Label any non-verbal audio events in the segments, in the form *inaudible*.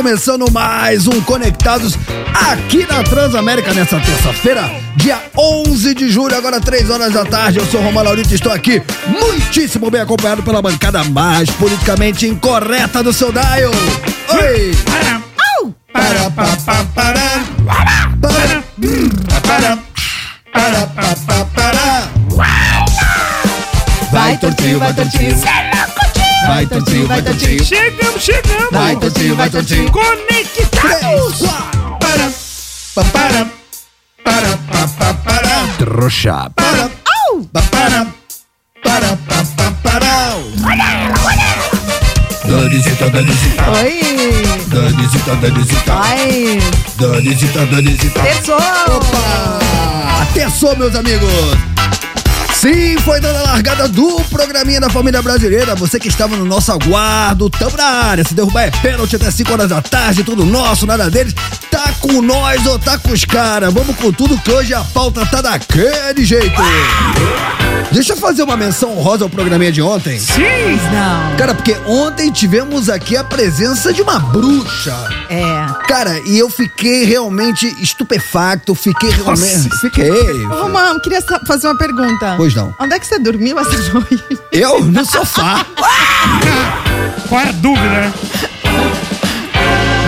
começando mais um Conectados aqui na Transamérica nessa terça-feira, dia 11 de julho, agora 3 horas da tarde. Eu sou o Romano Laurito e estou aqui muitíssimo bem acompanhado pela bancada mais politicamente incorreta do seu dial. Oi! Vai, tortinho, vai, tortinho. Vai, tortinho, vai, tortinho. Chegamos, chegamos. Vai, tortinho, vai, tortinho. Conectados. Para, pa, para, para, pa, pa, para. Trouxa. Para, pa, para, para, pa, pa, para. Danisita, Danisita, Oi! Danisita, Danisita, Ai! Danisita, Danisita. Terçou! Opa! Atenção, meus amigos! Sim, foi dando a largada do programinha da família brasileira. Você que estava no nosso aguardo, tamo na área. Se derrubar é pênalti até 5 horas da tarde, tudo nosso, nada deles. Tá com nós ou tá com os caras? Vamos com tudo que hoje a pauta tá daquele jeito. Deixa eu fazer uma menção honrosa ao programinha de ontem. Sim. Não. Cara, porque ontem tivemos aqui a presença de uma bruxa. É. Cara, e eu fiquei realmente estupefacto, fiquei realmente. Nossa. Fiquei. Ô, Romão, queria fazer uma pergunta. Pois não. Onde é que você dormiu essa noite? Eu? No sofá. *laughs* Qual é a dúvida, né?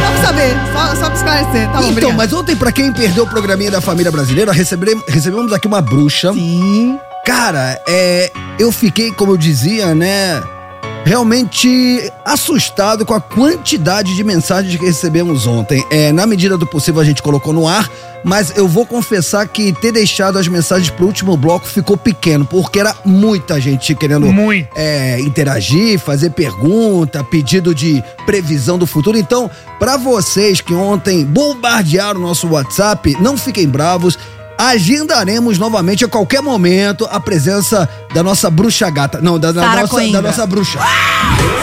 Só pra saber, só, só pra esclarecer. Tá bom, então, mas ontem, pra quem perdeu o programinha da família brasileira, recebemos, recebemos aqui uma bruxa. Sim. Cara, é, eu fiquei, como eu dizia, né? Realmente assustado com a quantidade de mensagens que recebemos ontem. É, na medida do possível a gente colocou no ar, mas eu vou confessar que ter deixado as mensagens pro último bloco ficou pequeno, porque era muita gente querendo é, interagir, fazer pergunta, pedido de previsão do futuro. Então, pra vocês que ontem bombardearam o nosso WhatsApp, não fiquem bravos. Agendaremos novamente a qualquer momento a presença da nossa bruxa gata. Não, da, da nossa, da nossa bruxa.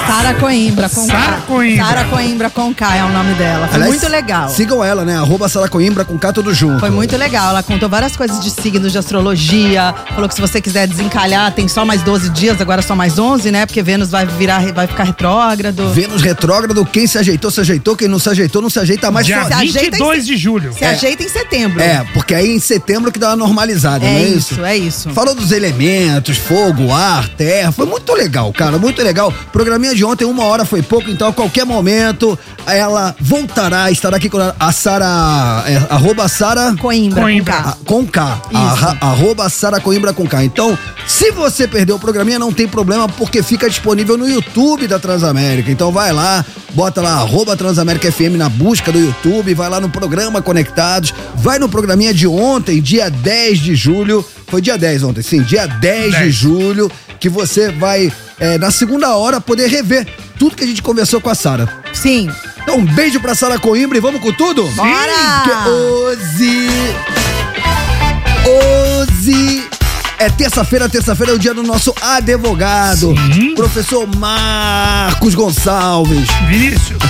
Sara Coimbra com Sara K. Coimbra. Sara Coimbra com K é o nome dela. Foi Aliás, muito legal. Sigam ela, né? Arroba Sara Coimbra com K tudo junto. Foi muito legal. Ela contou várias coisas de signos, de astrologia. Falou que se você quiser desencalhar, tem só mais 12 dias, agora só mais 11, né? Porque Vênus vai virar, vai ficar retrógrado. Vênus retrógrado, quem se ajeitou, se ajeitou, quem não se ajeitou, não se ajeita mais. Dia Só- Se ajeita em 22 de julho. Se ajeita em setembro. É, porque aí em setembro que dá uma normalizada, não É é isso, é isso. Falou dos elementos, fogo, ar, terra. Foi muito legal, cara, muito legal. Programinha de ontem, uma hora foi pouco, então a qualquer momento ela voltará, estará aqui com a Sara, é, arroba Sara Coimbra, Coimbra. com K. a- com K. Arra- arroba Sara Coimbra com K. Então, se você perdeu o programinha, não tem problema, porque fica disponível no YouTube da Transamérica. Então vai lá, bota lá, arroba Transamérica FM na busca do YouTube, vai lá no programa Conectados, vai no programinha de ontem, dia 10 de julho. Foi dia 10 ontem, sim, dia 10, de 10. julho, que você vai, é, na segunda hora, poder rever tudo que a gente conversou com a Sara. Sim. Então, um beijo pra Sara Coimbra e vamos com tudo? Bora! Que hoje. Hoje. É terça-feira, terça-feira é o dia do nosso advogado, Sim. professor Marcos Gonçalves. Vinícius.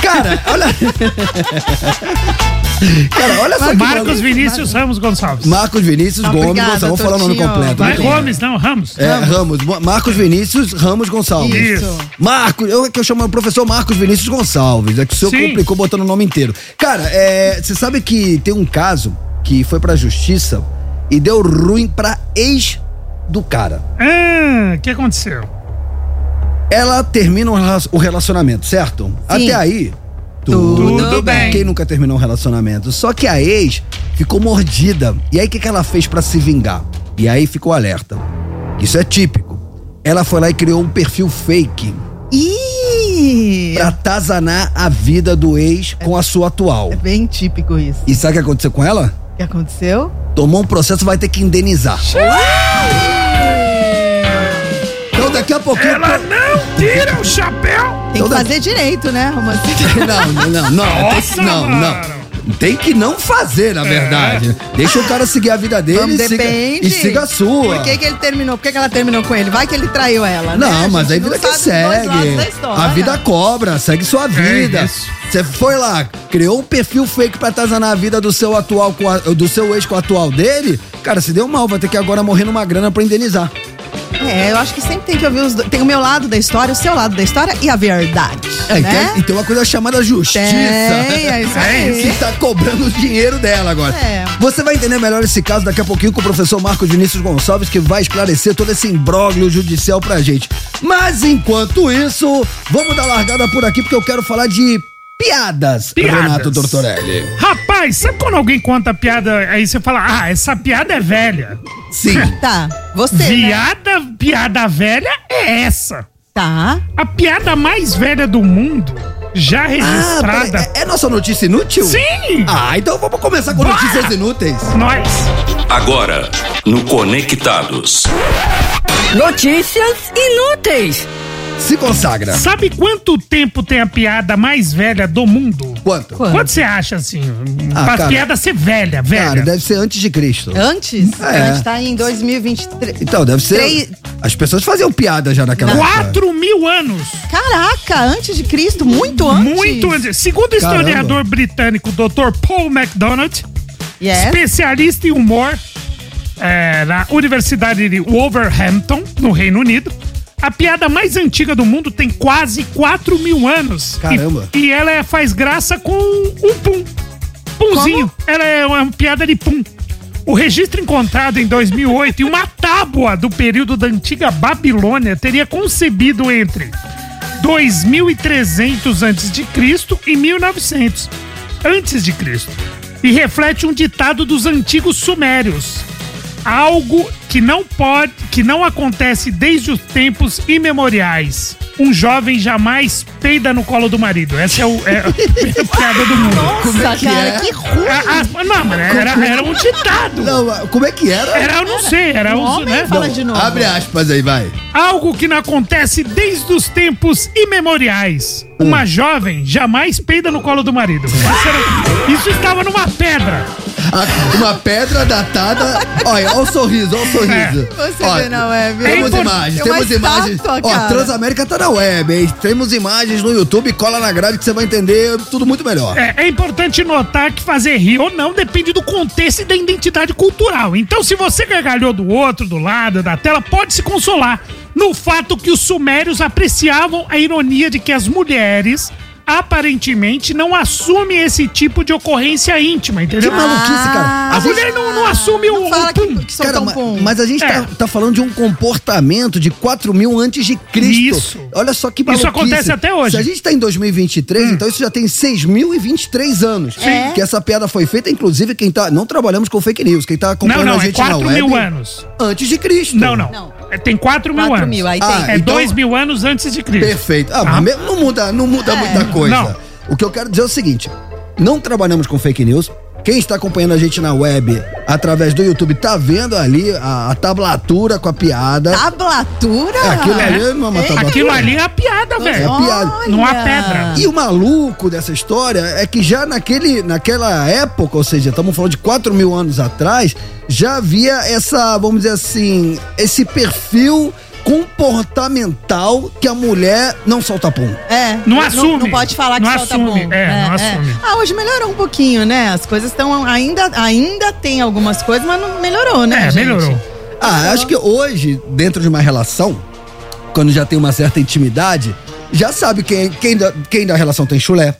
Cara, olha. *laughs* Cara, olha só Marcos. Vinícius Ramos Gonçalves. Marcos Vinícius Tá, Gomes obrigada, Gonçalves. Vamos falar o nome completo. Não é. Gomes, não, Ramos. É, Ramos. Marcos Vinícius Ramos Gonçalves. Isso. Marcos, eu que eu chamo o professor Marcos Vinícius Gonçalves. É que o senhor Sim. complicou botando o nome inteiro. Cara, é, você sabe que tem um caso que foi pra justiça e deu ruim pra ex do cara. Ah, o que aconteceu? Ela termina o rela- o relacionamento, certo? Até aí. Tudo bem. Quem nunca terminou um relacionamento? Só que a ex ficou mordida. E aí o que, que ela fez pra se vingar? E aí ficou alerta. Isso é típico. Ela foi lá e criou um perfil fake Ih! pra atazanar a vida do ex com a sua atual. É bem típico isso. E sabe o que aconteceu com ela? O que aconteceu? Tomou um processo, vai ter que indenizar. Então daqui a pouquinho. Ela não tira o chapéu. Tem que fazer direito, né, Romano? *laughs* Não, não, não, não. tem Nossa, que, não, mano. não. Tem que não fazer, na verdade. Deixa o cara seguir a vida dele Vamos, e, siga, e siga a sua. Por que, que ele terminou? Por que, que ela terminou com ele? Vai que ele traiu ela, né? Não, A mas aí não vida que segue. A vida cobra, segue sua vida. isso. Você foi lá, criou um perfil fake pra atazanar a vida do seu atual a- do seu ex com o atual dele. Cara, se deu mal, vai ter que agora morrer numa grana pra indenizar. É, eu acho que sempre tem que ouvir os dois. Tem o meu lado da história, o seu lado da história e a verdade. É, e né? e tem uma coisa chamada justiça. Tem, é isso *laughs* aí. Que tá cobrando o dinheiro dela agora. É. Você vai entender melhor esse caso daqui a pouquinho com o professor Marcos Vinícius Gonçalves, que vai esclarecer todo esse imbróglio judicial pra gente. Mas enquanto isso, vamos dar largada por aqui, porque eu quero falar de piadas, Piadas. Renato Tortorelli. Rapaz, sabe quando alguém conta piada, aí você fala, ah, essa piada é velha. Sim. *laughs* Tá, você. né? Piada, piada velha é essa. Tá. A piada mais velha do mundo, já Ah, registrada. peraí, é, é nossa notícia inútil? Sim! Ah, então vamos começar com Bora! notícias inúteis. Nós. Agora, no Conectados. Notícias inúteis. Se consagra. Sabe quanto tempo tem a piada mais velha do mundo? Quanto? Quanto? Quanto você acha, assim? Ah, pra cara. piada ser velha, velha. Cara, deve ser antes de Cristo. Antes? É. A gente tá em 2023. Então, deve ser. Três- As pessoas faziam piada já naquela época. Quatro mil anos. Caraca, antes de Cristo, muito antes. Muito antes. Segundo o historiador britânico Dr. Paul MacDonald, Yes. especialista em humor é, na Universidade de Wolverhampton, no Reino Unido. A piada mais antiga do mundo tem quase 4 mil anos. Caramba. E, e ela é- faz graça com um pum. Pumzinho. Ela é uma piada de pum. O registro encontrado em 2008 em uma tábua do período da antiga Babilônia teria concebido entre 2300 a.C. e 1900 antes de Cristo e reflete um ditado dos antigos sumérios. Algo que não pode, que não acontece desde os tempos imemoriais. Um jovem jamais peida no colo do marido. Essa é, o, é *laughs* a piada do mundo. Como é Nossa, que cara, é? que ruim. Ah, ah, não, mas era, era um ditado. Não, como é que era? Era, eu não sei, era Um os, homem né? fala de novo. Abre aspas aí, vai. Algo que não acontece desde os tempos imemoriais. Uma jovem jamais peida no colo do marido. *laughs* Isso, era- isso estava numa pedra. A- uma pedra datada. Olha, olha o sorriso, olha o sorriso. Você Ó, vê na web. Temos É imagens, temos imagens. estátua, Ó. Transamérica tá na web, hein? Temos imagens no YouTube, cola na grade que você vai entender tudo muito melhor. É, é importante notar que fazer rir ou não depende do contexto e da identidade cultural. Então, se você gargalhou do outro, do lado da tela, pode se consolar no fato que os sumérios apreciavam a ironia de que as mulheres aparentemente não assumem esse tipo de ocorrência íntima, Que entendeu? maluquice, cara. A mulher não, não assume o, Não fala o pum. que, que Cara, ma- pum. mas a gente É. tá, tá falando de um comportamento de 4 mil antes de Cristo. Isso. Olha só que Isso maluquice. acontece até hoje. Hum. Se a gente tá em 2023, então isso já tem 6.023 anos. Sim. Que essa piada foi feita, inclusive, quem tá... Não trabalhamos com fake news. Quem tá Não, acompanhando não, a é gente na 4 web... mil anos. Antes de Cristo. Não, não. Não. É, tem 4 mil 4 anos. mil, aí Ah, tem. É então- 2 mil anos antes de Cristo. Perfeito. Ah, Ah. não muda, não muda É. muita coisa. Não. O que eu quero dizer é o seguinte: não trabalhamos com fake news. Quem está acompanhando a gente na web, através do YouTube, tá vendo ali a, a tablatura com a piada. Tablatura? É, aquilo ali não é uma tablatura. Aquilo ali é a piada, velho. É piada. Não há pedra. E o maluco dessa história é que já naquele, naquela época, ou seja, estamos falando de 4 mil anos atrás, já havia essa, vamos dizer assim, esse perfil comportamental que a mulher não solta pum. É. Não assume. Não, pode falar que Não solta assume, bom. é, não assume. Ah, hoje melhorou um pouquinho, né? As coisas estão ainda ainda tem algumas coisas, mas não melhorou, né, É, gente? melhorou. Ah, acho que hoje, dentro de uma relação, quando já tem uma certa intimidade, já sabe quem, quem, da, quem da relação tem chulé,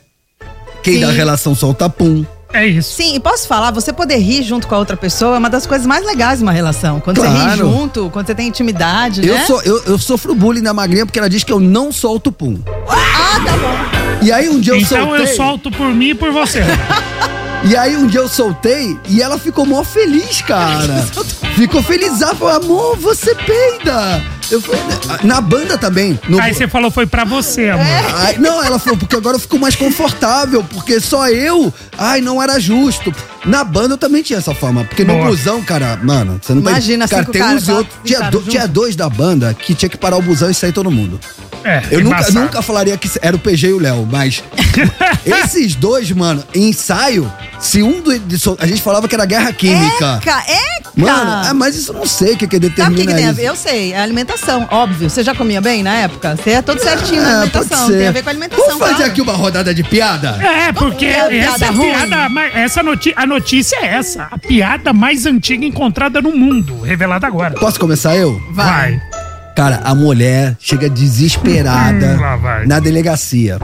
quem Sim. da relação solta pum. É isso. Sim, e posso falar, você poder rir junto com a outra pessoa é uma das coisas mais legais de uma relação. Quando você ri Claro. junto, quando você tem intimidade, Eu, né? sou, eu, eu sofro bullying da magrinha porque ela diz que eu não solto pum. Ah, tá bom. E aí um dia eu Então soltei. eu solto por mim e por você. *laughs* E aí um dia eu soltei e ela ficou mó feliz, cara. *laughs* ficou feliz, falou, amor, você peida. Eu falei, na banda também. No, Aí você falou foi pra você, amor. Ai, não, ela falou, porque agora eu fico mais confortável, porque só eu. Ai, não era justo. Na banda eu também tinha essa forma, porque no Boa. busão, cara, mano, você não tem- Imagina, cara, cinco tem uns e outros. Tinha, do- tinha dois da banda que tinha que parar o busão e sair todo mundo. É, Eu nunca, nunca falaria que era o PG e o Léo, mas *laughs* esses dois, mano, em ensaio, se um do, a gente falava que era guerra química. Eca, eca. Mano, é, mas isso eu não sei o que, que Sabe o determina que, que tem a isso. ver? Eu sei, é alimentação, óbvio. Você já comia bem na época? Você é todo certinho na É, alimentação. pode ser. Tem a ver com a alimentação. Vamos fazer claro. aqui uma rodada de piada? É, porque a essa piada ruim? piada, mas essa noti a notícia é essa, a piada mais antiga encontrada no mundo, revelada agora. Posso começar eu? Vai. Vai. Cara, a mulher chega desesperada Hum, lá vai. na delegacia.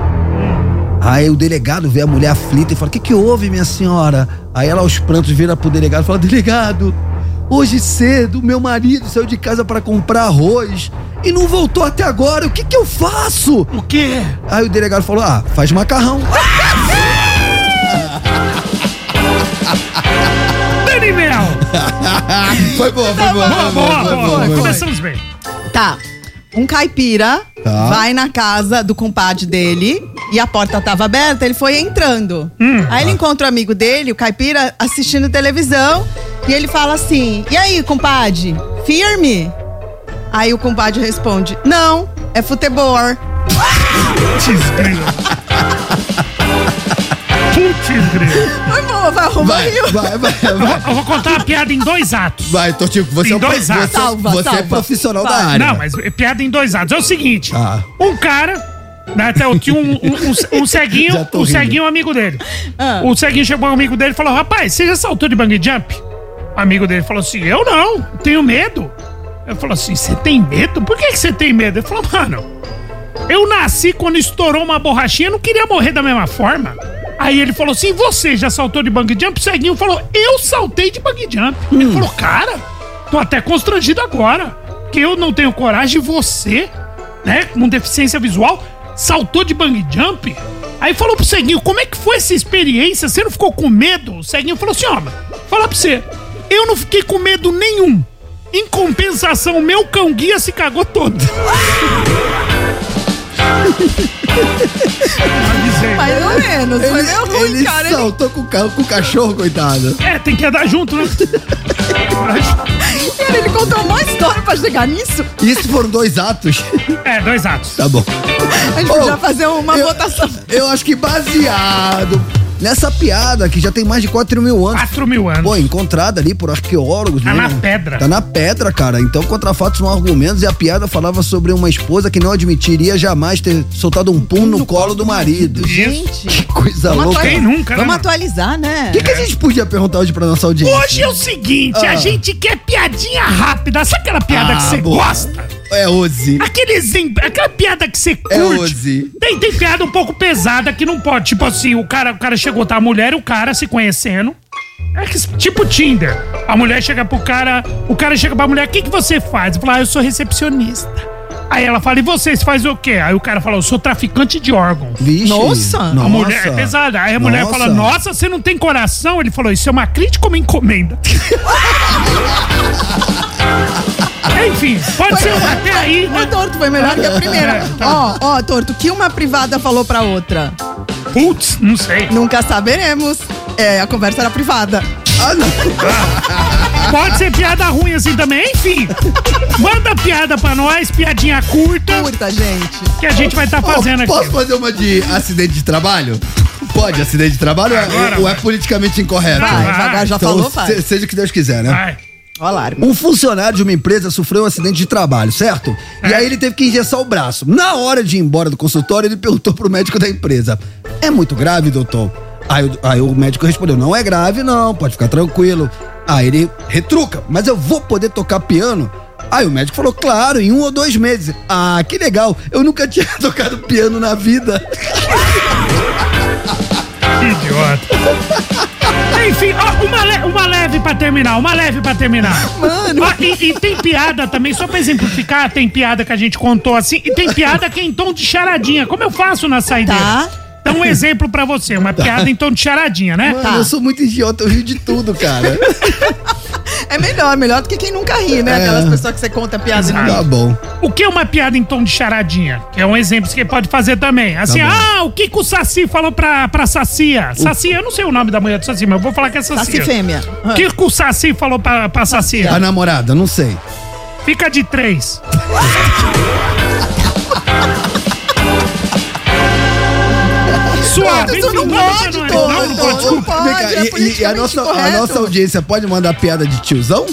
Aí o delegado vê a mulher aflita e fala: O que, que houve, minha senhora? Aí ela, aos prantos, vira pro delegado e fala: Delegado, hoje cedo meu marido saiu de casa para comprar arroz e não voltou até agora. O que, que eu faço? O quê? Aí o delegado falou: Ah, faz macarrão. *laughs* Dani Mel! *laughs* foi boa, foi boa, Boa, boa, boa. Começamos bem. Tá. Um caipira Tá. vai na casa do compadre dele e a porta tava aberta, ele foi entrando. Aí ele encontra o amigo dele, o caipira, assistindo televisão, e ele fala assim: E aí, compadre, firme? Aí o compadre responde: Não, é futebol. Putz, grilo. Putz, grilo. Foi boa, vai arrumar Vai, rio. vai, vai, Eu vou, vai. eu vou contar uma piada em dois atos. Vai, Tortico, você, Em é, um dois atos. você, Salva, você é salva. profissional da Vai. área. Não, mas é piada em dois atos. É o seguinte: Ah. um cara. Né, então, tinha um, um, um- um *laughs* ceguinho, um ceguinho, um amigo dele. Ah. O ceguinho chegou ao amigo dele e falou: Rapaz, você já saltou de bungee jump? Amigo dele falou assim: Eu não, tenho medo. Ele falou assim: Você tem medo? Por que que você tem medo? Ele falou: Mano, eu nasci quando estourou uma borrachinha, eu não queria morrer da mesma forma. Aí ele falou assim: Você já saltou de bungee jump? O ceguinho falou: Eu saltei de bungee jump. Ele falou: Cara, tô até constrangido agora. Que eu não tenho coragem e você, né, com deficiência visual, saltou de bungee jump. Aí falou pro ceguinho: Como é que foi essa experiência? Você não ficou com medo? O ceguinho falou assim: Ó, mano, falar pra você, eu não fiquei com medo nenhum. Em compensação, meu cão guia se cagou todo. *laughs* Mais ou menos, foi Ele, meio ruim, ele cara. Ele- saltou com, o ca- com o cachorro, coitado. É, tem que andar junto, né? Cara, ele contou uma história pra chegar nisso. Isso foram dois atos. É, dois atos. Tá bom. A gente Ô, podia fazer uma eu- votação. Eu acho que baseado nessa piada que já tem mais de 4 mil anos. 4 mil anos. Pô, encontrada ali por arqueólogos. Tá né? na pedra. Tá na pedra, cara. Então, contra fatos não argumentos. E a piada falava sobre uma esposa que não admitiria jamais ter soltado um pum no colo do marido. Isso. Que coisa Vamos louca. Quem atualizar, nunca, né, Vamos mano? atualizar, né? O que, que a gente podia perguntar hoje pra nossa audiência? Hoje é o seguinte, a Ah. gente quer piadinha rápida. Sabe aquela piada Ah, que você boa. gosta? É Ozi. Aquele exemplo, aquela piada que você É curte. Ozi. Tem, tem piada um pouco pesada que não pode. Tipo assim, o cara, o cara chegou, tá? A mulher e o cara se conhecendo. É que, tipo Tinder. A mulher chega pro cara, o cara chega pra mulher, o que, que você faz? Fala, ah, eu sou recepcionista. Aí ela fala, e você, você faz o quê? Aí o cara fala, eu sou traficante de órgãos. Vixe. Nossa. A mulher é pesada. Aí a mulher fala, nossa, você não tem coração? Ele falou, isso é uma crítica ou uma encomenda? *laughs* *laughs* Enfim, pode ser uma até aí, né? Torto, foi melhor que a primeira. É, tá. Ó, ó, Torto, o que uma privada falou pra outra? Putz, não sei. Nunca saberemos. É, a conversa era privada. Ah. *laughs* Pode ser piada ruim assim também, enfim. Manda piada pra nós, piadinha curta, Curta, gente. que a gente vai estar Ó, fazendo Posso aqui. fazer uma de acidente de trabalho? Pode, acidente de trabalho ou é- Agora ou é vai. politicamente incorreto? Vai, vai. devagar, já Então, falou, faz. seja o que Deus quiser, né? Vai. Alarme. Um funcionário de uma empresa sofreu um acidente de trabalho, certo? E É. aí ele teve que engessar o braço. Na hora de ir embora do consultório, ele perguntou pro médico da empresa: É muito grave, doutor? Aí, o- aí o médico respondeu: Não é grave, não, pode ficar tranquilo. Aí ele retruca: Mas eu vou poder tocar piano? Aí o médico falou: Claro, em um ou dois meses. Ah, que legal, eu nunca *laughs* tinha tocado piano na vida. Que idiota. Enfim, ó, uma, le- uma leve pra terminar, uma leve pra terminar. Mano. Ó, e, e tem piada também, só pra exemplificar, tem piada que a gente contou assim, e tem piada que é em tom de charadinha, como eu faço na saideira. Tá. Então, um exemplo pra você, uma piada em tom de charadinha, né? Mano, eu sou muito idiota, eu rio de tudo, cara. É melhor, melhor do que quem nunca ri, né? É. Aquelas pessoas que você conta piada e ninguém. tá bom. O que é uma piada em tom de charadinha? Que é um exemplo que você pode fazer também. Assim, Tá bom. ah, o que, que o Saci falou pra, pra Sacia? Sacia, eu não sei o nome da mulher do Saci, mas eu vou falar que é Sacia. Saci fêmea. O que, que o Saci falou pra, pra Sacia? A namorada, não sei. Fica de três. *laughs* Suave. Isso não pode. Não, não pode, Não pode, é e- e, a politicamente nossa, a incorreto. nossa audiência pode mandar piada de tiozão?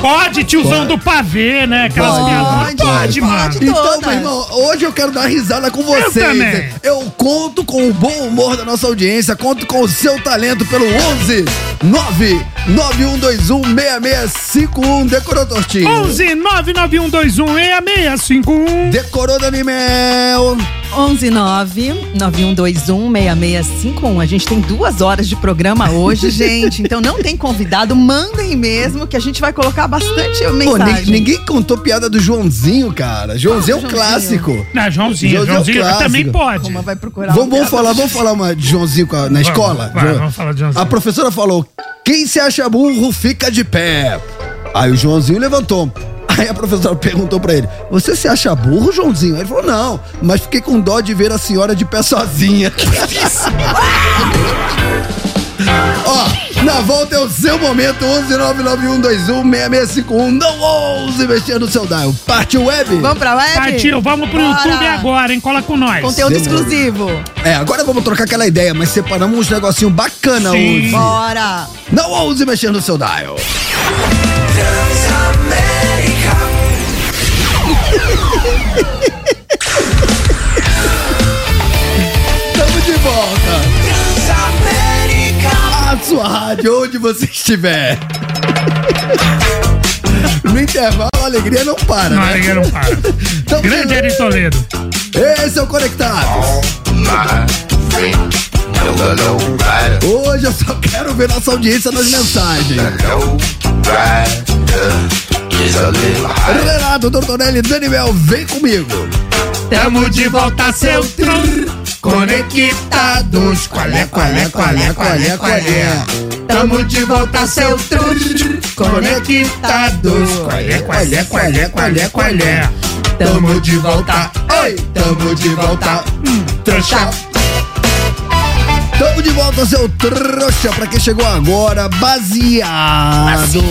Pode, tiozão do pavê, né? Aquelas Pode, piadas. pode, Pode, mano. pode. Então, meu irmão, hoje eu quero dar risada com vocês. também. Eu conto com o bom humor da nossa audiência, conto com o seu talento pelo 11 99121 6651. Decorou, Tortinho? 11 99121 6651. Decorou, Dani Mel? 11 9121 6651. A gente tem duas horas de programa hoje, *laughs* gente. Então não tem convidado, mandem mesmo que a gente vai colocar bastante Pô, mensagem. ni- ninguém contou piada do Joãozinho, cara. Joãozinho é um Joãozinho. clássico. Não, Joãozinho, Joãozinho é Joãozinho clássico. também pode. Uma vai procurar. Vamos, vamos falar, vamos falar uma de Joãozinho na escola? vai, vamos falar de Joãozinho. A professora falou: quem se acha burro fica de pé. Aí o Joãozinho levantou. Aí a professora *laughs* perguntou pra ele: Você se acha burro, Joãozinho? Aí ele falou: Não, mas fiquei com dó de ver a senhora de pé sozinha. *laughs* Ó, na volta é o seu momento: 11991216651. Não ouse mexer no seu dial. Parte web. Vamos pra web? Partiu, vamos pro Bora. YouTube agora, hein? Cola com nós. Conteúdo Demorou. exclusivo. É, agora vamos trocar aquela ideia, mas separamos uns negocinho bacana Sim. hoje. Bora. Não ouse mexer no seu dial. Sua rádio, onde você estiver. No intervalo, a alegria não para, Não, né? ninguém não para. Então, Grande Eri Toledo. Esse é o Conectados. Hoje eu só quero ver nossa audiência nas mensagens. Renato Tortorelli, Daniel, vem comigo. Tamo de volta, seu tron. Conectados. Qual é, qual é, qual é, qual é, qual é? Tamo de volta, seu tron. Conectados. Qual é, qual é, qual é, qual é, qual é? Tamo de volta. Oi, tamo de volta. Hum, trouxa. Tamo de volta, seu trouxa, pra quem chegou agora, baseado.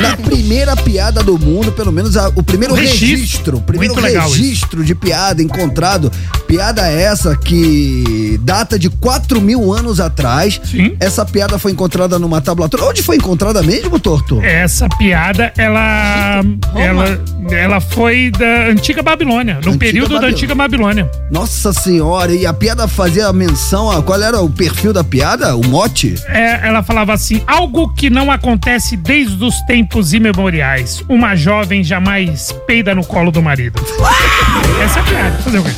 Na primeira piada do mundo, pelo menos a- o primeiro O registro, primeiro registro de piada encontrado. Piada essa que data de 4 mil anos atrás. Sim. Essa piada foi encontrada numa tablatura. Onde foi encontrada mesmo, Torto? Essa piada, ela, ela, ela foi da antiga Babilônia, no Antiga período da Babilônia. antiga Babilônia. Nossa senhora, e a piada fazia menção a qual era o perfil da piada? O mote? É, ela falava assim: algo que não acontece desde os tempos imemoriais. Uma jovem jamais peida no colo do marido. *laughs* Essa é a piada. Fazer o quê?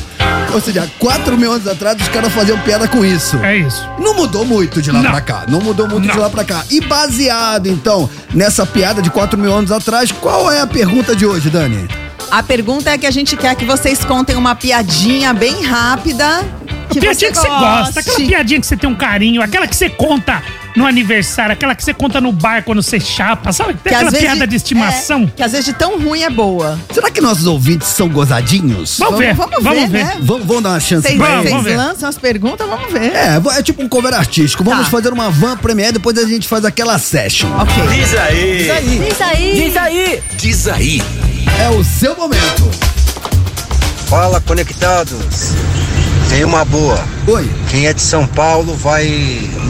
Ou seja, 4 mil anos atrás os caras faziam piada com isso. É isso. Não mudou muito de lá Não. pra cá. Não mudou muito de Não. lá pra cá. E baseado, então, nessa piada de 4 mil anos atrás, qual é a pergunta de hoje, Dani? A pergunta é que a gente quer que vocês contem uma piadinha bem rápida. Que piadinha que você gosta, aquela piadinha que você tem um carinho, aquela que você conta no aniversário, aquela que você conta no bar quando você chapa, sabe? Tem que aquela piada de estimação. é, que às vezes de tão ruim é boa. Será que nossos ouvintes são gozadinhos? Vamos ver, vamos vamos ver, ver. né? Vamos, vamos dar uma chance Vocês pra Vamos, eles. vamos vocês ver. lançam as perguntas, vamos ver. É, é tipo um cover artístico. Vamos Tá. fazer uma van premiere, depois a gente faz aquela session. Ok. Diz aí. Diz aí. Diz aí. Diz aí. É o seu momento. Fala, conectados. Tem uma boa. Oi. Quem é de São Paulo vai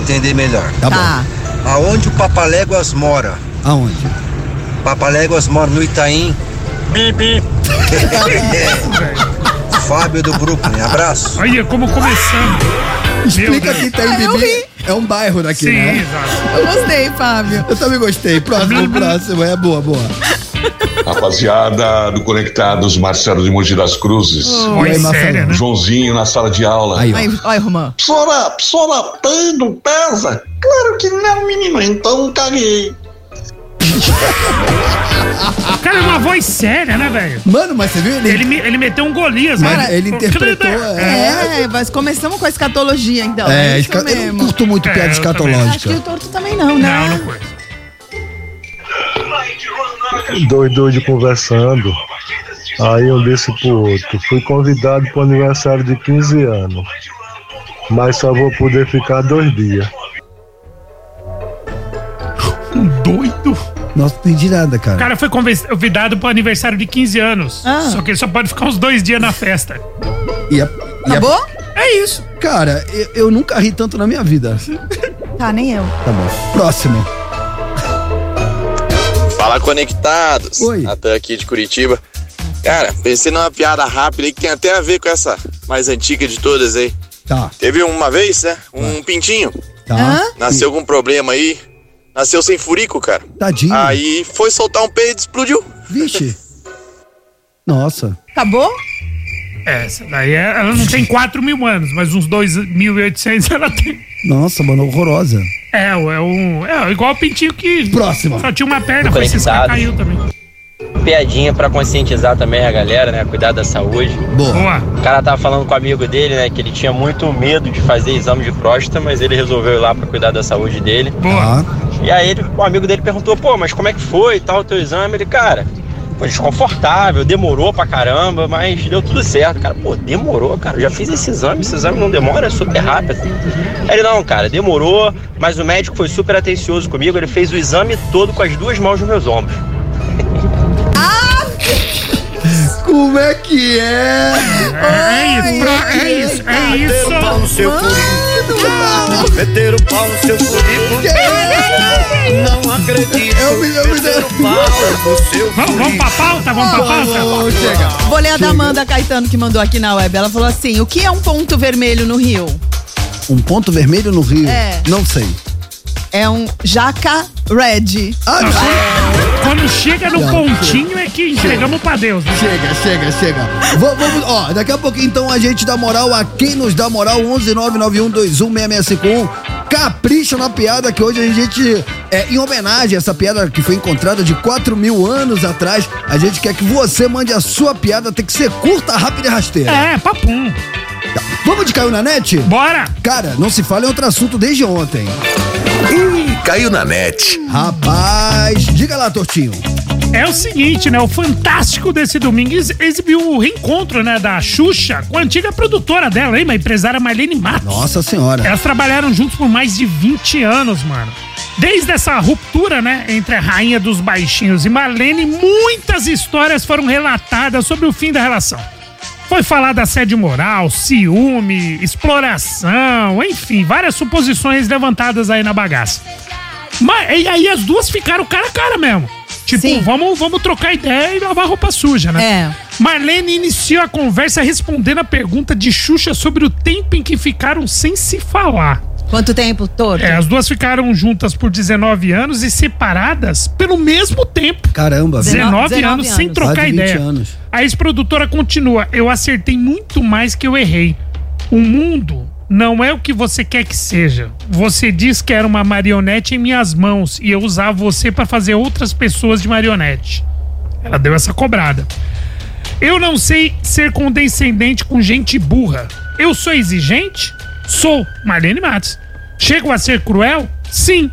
entender melhor. Tá, Tá. Aonde o Papaléguas mora? bom. Aonde? Papaléguas mora no Itaim. Bibi. *laughs* Fábio do Brooklyn. Abraço. Olha como começamos. Meu Explica Deus. quem tá eu Bibi. ri. É um bairro daqui, Sim, né? exato. Eu gostei, Fábio. Eu também gostei. Próximo, próximo. É boa, boa. Rapaziada do Conectados, Marcelo de Mogi das Cruzes. Foi aí, Marcelo? séria, né? Joãozinho na sala de aula. Aí, ó. Olha, Romã. Professora, professora, peido, pesa? Claro que não, menino, então caguei. *laughs* Cara, é uma voz séria, né, velho? Mano, mas você viu? Ele, Ele, ele meteu um Golias, mas né? ele interpretou. É, É, mas começamos com a escatologia, então. é, É, esca- eu não curto muito É, piada eu Acho que o escatológica. torto também não, né? Não, não foi. Dois doidos conversando. Aí um disse pro outro, fui convidado pro aniversário de 15 anos. Mas só vou poder ficar dois dias. Um doido. Nossa, não entendi nada, O cara. cara foi convidado pro aniversário de 15 anos. Ah. Só que ele só pode ficar uns dois dias na festa. E a- e a- Acabou? É isso. Cara, eu, eu nunca ri tanto na minha vida. Tá, nem eu. Tá bom. Próximo. Fala conectados. Oi. Até aqui de Curitiba. Cara, pensei numa piada rápida aí que tem até a ver com essa mais antiga de todas aí. Tá. Teve uma vez, né? Um pintinho. Tá. Nasceu com um problema aí. Nasceu sem furico, cara. Tadinho. Aí foi soltar um peido e explodiu. Vixe. *laughs* Nossa. Acabou? É, essa daí é- ela não tem 4 mil anos, mas uns 2.800 ela tem. Nossa, mano, horrorosa. É, é um. É igual o pintinho que. Próxima. Só tinha uma perna, foi ciscar, caiu também. Piadinha pra conscientizar também a galera, né? Cuidar da saúde. Boa. O cara tava falando com o amigo dele, né? Que ele tinha muito medo de fazer exame de próstata, mas ele resolveu ir lá pra cuidar da saúde dele. Boa. E aí ele, o amigo dele perguntou, pô, mas como é que foi e tal o teu exame? Ele, cara, foi desconfortável, demorou pra caramba, mas deu tudo certo. Cara, pô, demorou, cara. Eu já fiz esse exame, esse exame não demora, é super rápido. Ele, não, cara, demorou, mas o médico foi super atencioso comigo, ele fez o exame todo com as duas mãos nos meus ombros. *laughs* Como é que é? É isso, pra- é isso, é isso. Meter o pau no seu currículo. Não acredito. Eu me, eu me Meter o pau no seu Vamos, vamos pra pauta, vamos pra pauta? chega. Vou ler a da Amanda Caetano que mandou aqui na web. Ela falou assim: o que é um ponto vermelho no Rio? Um ponto vermelho no Rio? É. Não sei. É um jaca red. Ah, Quando chega no pontinho é que entregamos pra Deus. né? Chega, chega, chega. Va- Vamos, ó, daqui a pouquinho então a gente dá moral a quem nos dá moral, 11991216651. Capricha na piada que hoje a gente, é, em homenagem a essa piada que foi encontrada de 4 mil anos atrás, a gente quer que você mande a sua piada, tem que ser curta, rápida e rasteira. É, papum. Vamos de Caiu na Net? Bora! Cara, não se fala em outro assunto desde ontem. Ih, caiu na net. Rapaz, diga lá, Tortinho. É o seguinte, né? O fantástico desse domingo ex- exibiu o reencontro, né, da Xuxa com a antiga produtora dela, hein, a empresária Marlene Matos. Nossa senhora. Elas trabalharam juntos por mais de 20 anos, mano. Desde essa ruptura, né, entre a rainha dos baixinhos e Marlene, muitas histórias foram relatadas sobre o fim da relação. Foi falado assédio moral, ciúme, exploração, enfim, várias suposições levantadas aí na bagaça. Mas e aí as duas ficaram cara a cara mesmo. Tipo, vamos, vamos trocar ideia e lavar roupa suja, né? É. Marlene iniciou a conversa respondendo a pergunta de Xuxa sobre o tempo em que ficaram sem se falar. Quanto tempo, Torto? É, as duas ficaram juntas por 19 anos e separadas pelo mesmo tempo. Caramba, 19, 19 anos, sem anos. trocar Quase 20 ideia. anos. A ex-produtora continua: Eu acertei muito mais que eu errei. O mundo não é o que você quer que seja. Você diz que era uma marionete em minhas mãos e eu usava você para fazer outras pessoas de marionete. Ela deu essa cobrada. Eu não sei ser condescendente com gente burra. Eu sou exigente? Sou. Marlene Matos. Chego a ser cruel? Sim.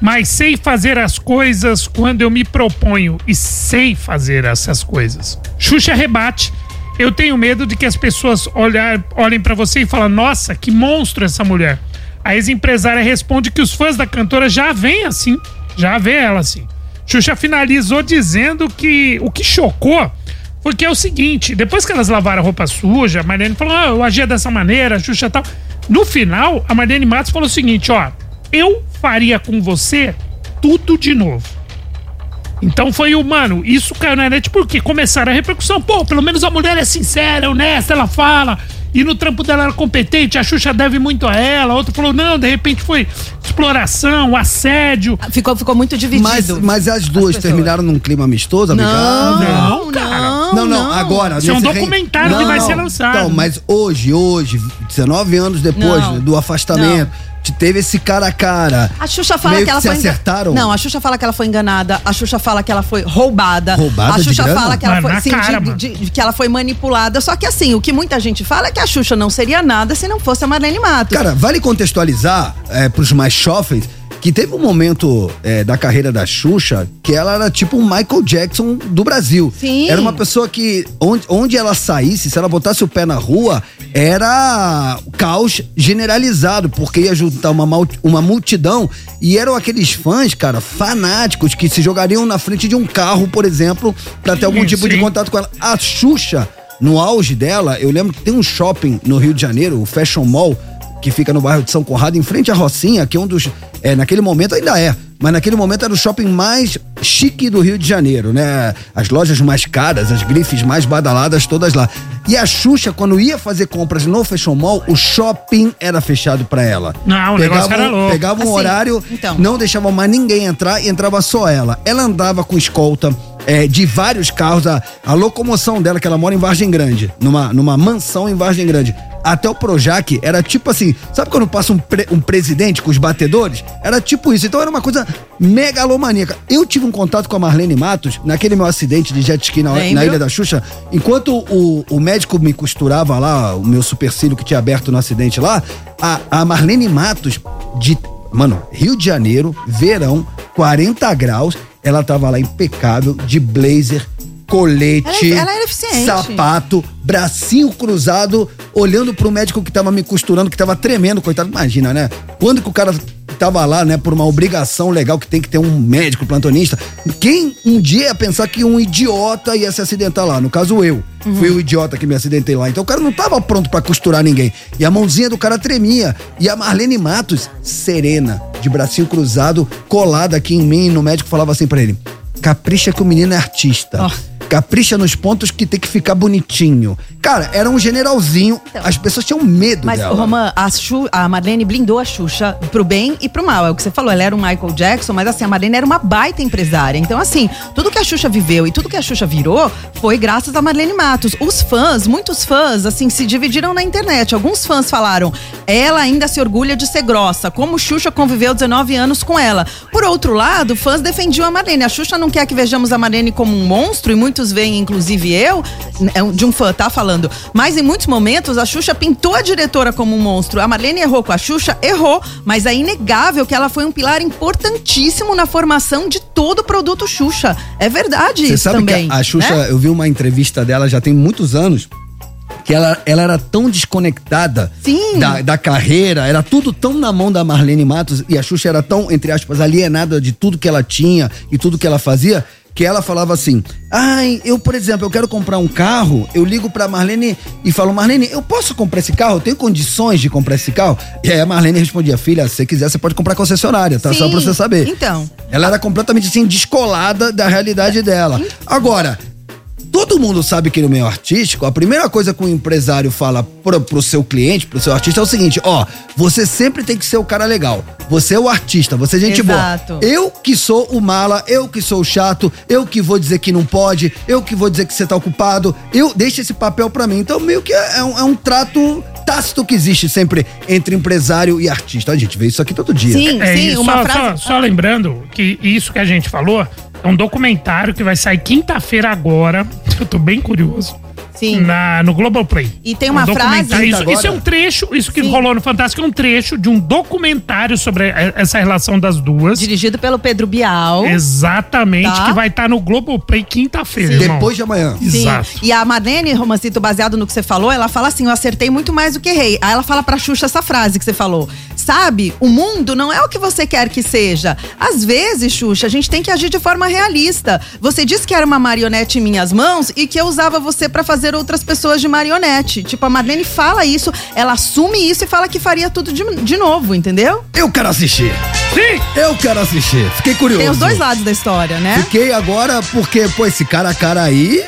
Mas sei fazer as coisas quando eu me proponho e sei fazer essas coisas. Xuxa rebate. Eu tenho medo de que as pessoas olhar, olhem pra você e falem: Nossa, que monstro essa mulher. A ex-empresária responde que os fãs da cantora já veem assim, já vê ela assim. Xuxa finalizou dizendo que o que chocou foi que é o seguinte: depois que elas lavaram a roupa suja, a Marlene falou: ah, eu agia dessa maneira, a Xuxa tal. No final, a Marlene Matos falou o seguinte: ó, eu faria com você tudo de novo. Então foi o, mano, isso caiu na net porque começaram a repercussão. Pô, pelo menos a mulher é sincera, honesta, ela fala. E no trampo dela era competente, a Xuxa deve muito a ela. Outro falou, não, de repente foi exploração, assédio. Ficou, ficou muito dividido. Mas, mas as duas pessoas. terminaram num clima amistoso, Não, amigável? não, não, Não, não, agora. Isso é um documentário que vai ser lançado. Então, mas hoje, hoje, 19 anos depois Não. né, do afastamento, teve esse cara a cara. A Xuxa fala Meio que ela se foi. engan- acertaram? Não, a Xuxa fala que ela foi enganada. A Xuxa fala que ela foi roubada. Roubada A de Xuxa grana? fala que ela foi. sim, cara, de- de- de que ela foi manipulada. Só que assim, o que muita gente fala é que a Xuxa não seria nada se não fosse a Marlene Matos. Cara, vale contextualizar é, pros mais jovens que teve um momento é, da carreira da Xuxa que ela era tipo um Michael Jackson do Brasil. Sim. Era uma pessoa que, onde, onde ela saísse, se ela botasse o pé na rua, era caos generalizado, porque ia juntar uma, uma multidão e eram aqueles fãs, cara, fanáticos que se jogariam na frente de um carro, por exemplo, pra ter algum Sim, tipo de sim. contato com ela. A Xuxa, no auge dela, eu lembro que tem um shopping no Rio de Janeiro, o Fashion Mall, que fica no bairro de São Conrado, em frente à Rocinha, que é um dos. É, naquele momento ainda é mas naquele momento era o shopping mais chique do Rio de Janeiro, né? As lojas mais caras, as grifes mais badaladas, todas lá. E a Xuxa, quando ia fazer compras no Fashion Mall, o shopping era fechado pra ela. Não, o negócio era louco. Pegava um Assim, horário, então. não deixava mais ninguém entrar e entrava só ela. Ela andava com escolta. É, de vários carros, a, a locomoção dela, que ela mora em Vargem Grande, numa, numa mansão em Vargem Grande, até o Projac era tipo assim, sabe quando passa um, pre- um presidente com os batedores? Era tipo isso, então era uma coisa megalomaníaca. Eu tive um contato com a Marlene Matos, naquele meu acidente de jet ski na, na Ilha da Xuxa, enquanto o, o médico me costurava lá, o meu supercílio que tinha aberto no acidente lá, a, a Marlene Matos, de, mano, Rio de Janeiro, verão, 40 graus, ela tava lá impecável, de blazer, colete, Ela- ela era eficiente. sapato, bracinho cruzado, olhando pro médico que tava me costurando, que tava tremendo, coitado. Imagina, né? Quando que o cara tava lá, né, por uma obrigação legal que tem que ter um médico plantonista, quem um dia ia pensar que um idiota ia se acidentar lá? No caso, eu. Fui o idiota que me acidentei lá. Então o cara não tava pronto pra costurar ninguém. E a mãozinha do cara tremia. E a Marlene Matos, serena, de bracinho cruzado, colada aqui em mim, no médico falava assim pra ele: capricha que o menino é artista. Capricha nos pontos que tem que ficar bonitinho. Cara, era um generalzinho. As pessoas tinham medo Mas, dela. Romã, a, Xu- a Marlene blindou a Xuxa pro bem e pro mal. É o que você falou, ela era um Michael Jackson, mas assim, a Marlene era uma baita empresária. Então, assim, tudo que a Xuxa viveu e tudo que a Xuxa virou foi graças a Marlene Matos. Os fãs, muitos fãs, assim, se dividiram na internet. Alguns fãs falaram, ela ainda se orgulha de ser grossa, como Xuxa conviveu 19 anos com ela. Por outro lado, fãs defendiam a Marlene. A Xuxa não quer que vejamos a Marlene como um monstro, e muitos veem, inclusive eu, é de um fã, tá falando. Mas em muitos momentos, a Xuxa pintou a diretora como um monstro. A Marlene errou com a Xuxa, errou. Mas é inegável que ela foi um pilar importantíssimo na formação de todo o produto Xuxa. É verdade Você isso sabe também. a Xuxa, né? eu vi uma entrevista dela já tem muitos anos. Que ela, ela era tão desconectada Da, da carreira, era tudo tão na mão da Marlene Matos e a Xuxa era tão, entre aspas, alienada de tudo que ela tinha e tudo que ela fazia, que ela falava assim: Ai, eu, por exemplo, eu quero comprar um carro, eu ligo pra Marlene e falo, Marlene, eu posso comprar esse carro? Eu tenho condições de comprar esse carro? E aí a Marlene respondia, filha, se você quiser, você pode comprar concessionária, tá? Só Sim, pra você saber. Então. Ela era completamente assim, descolada da realidade dela. Agora, todo mundo sabe que no meio artístico, a primeira coisa que o empresário fala pro, pro seu cliente, pro seu artista, é o seguinte: ó, você sempre tem que ser o cara legal. Você é o artista, você é gente Exato. boa. Eu que sou o mala, eu que sou o chato, eu que vou dizer que não pode, eu que vou dizer que você tá ocupado, eu deixo esse papel pra mim. Então, meio que é, é um, é um trato tácito que existe sempre entre empresário e artista. A gente vê isso aqui todo dia. É, e só, só- só lembrando que isso que a gente falou é um documentário que vai sair quinta-feira agora. *laughs* Eu tô bem curioso. Sim. Na, no Globoplay. E tem uma Um frase- Isso, isso é um trecho, isso que rolou no Fantástico é um trecho de um documentário sobre essa relação das duas. Dirigido pelo Pedro Bial. Exatamente, Tá. que vai estar no Globoplay quinta-feira. Sim. Depois de amanhã. Exato. Sim. E a Marlene Romancito, baseado no que você falou, ela fala assim: eu acertei muito mais do que errei. Aí ela fala pra Xuxa essa frase que você falou. Sabe, o mundo não é o que você quer que seja. Às vezes, Xuxa, a gente tem que agir de forma realista. Você disse que era uma marionete em minhas mãos e que eu usava você pra fazer outras pessoas de marionete. Tipo, a Marlene fala isso, ela assume isso e fala que faria tudo de, de novo, entendeu? Eu quero assistir. Sim! Eu quero assistir. Fiquei curioso. Tem os dois lados da história, né? Fiquei agora porque, pô, esse cara a cara aí.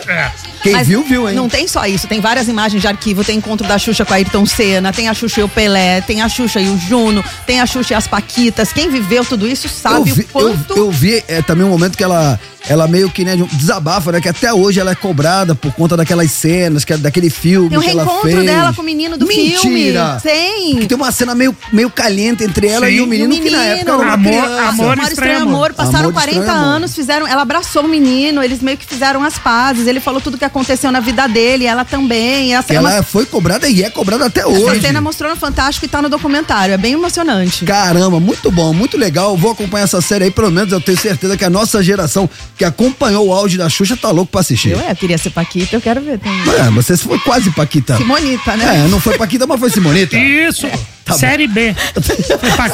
Quem Mas viu, viu, hein? Não tem só isso, tem várias imagens de arquivo. Tem encontro da Xuxa com a Ayrton Senna, tem a Xuxa e o Pelé, tem a Xuxa e o Juno, tem a Xuxa e as Paquitas. Quem viveu tudo isso eu sabe vi, o quanto. eu, eu vi é, também um momento que ela, ela meio que, né, de desabafa, né? Que até hoje ela é cobrada por conta daquelas cenas, que, é daquele filme Tem um que ela reencontro fez. dela com o menino do Mentira! filme. Tem. Que tem uma cena meio, meio caliente entre ela e o menino, que na época era uma Amor- criança. amor Amor Estranho Amor, passaram Amor 40 Estranho Amor. anos, fizeram. Ela abraçou o menino, eles meio que fizeram as pazes. Ele falou tudo que aconteceu na vida dele, ela também. Essa, Ela uma- foi cobrada e é cobrada até essa hoje. cena mostrou no Fantástico e tá no documentário. É bem emocionante. Caramba, muito bom, muito legal. Vou acompanhar essa série aí, pelo menos eu tenho certeza que a nossa geração que acompanhou o auge da Xuxa tá louco pra assistir. Eu, é, queria ser Paquita, eu quero ver também. É, você foi quase Paquita. Simonita, né? É, não foi Paquita, mas foi Simonita. Isso! Tá série B.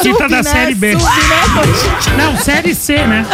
Sub, da né? série B. Né? Não, série C, né?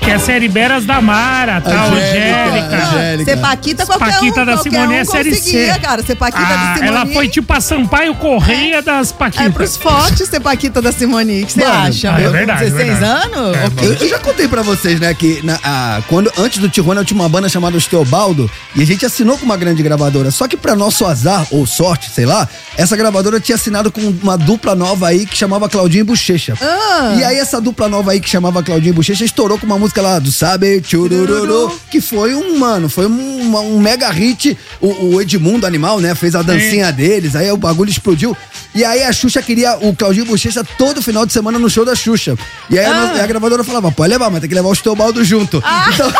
Que é série Beras da Mara, tá? Angélica. Angélica. Ser Paquita, qualquer Paquita um, da qualquer Simone um é série C. cara. Ser Paquita Ah, da Simone. ela foi tipo a Sampaio Correia das É Paquitas. pros fortes ser Paquita da Simone. O que você acha? ah, é verdade, 16 verdade. anos? É, Ok. Eu, eu já contei pra vocês, né, que na- a- quando, antes do Tijuana eu tinha uma banda chamada Os Teobaldo e a gente assinou com uma grande gravadora. Só que pra nosso azar, ou sorte, sei lá, essa gravadora tinha assinado com uma dupla nova aí que chamava Claudinho e Bochecha. Ah. E aí essa dupla nova aí que chamava Claudinho e Bochecha estourou com uma música lá do Sabe Churururu, que foi um, mano, foi um, um mega hit. O, o Edmundo Animal, né, fez a dancinha deles, aí o bagulho explodiu. E aí a Xuxa queria o Claudinho Bochecha todo final de semana no show da Xuxa. E aí a, Ah. no- a gravadora falava, pode levar, mas tem que levar os Teobaldo junto. *laughs* Então,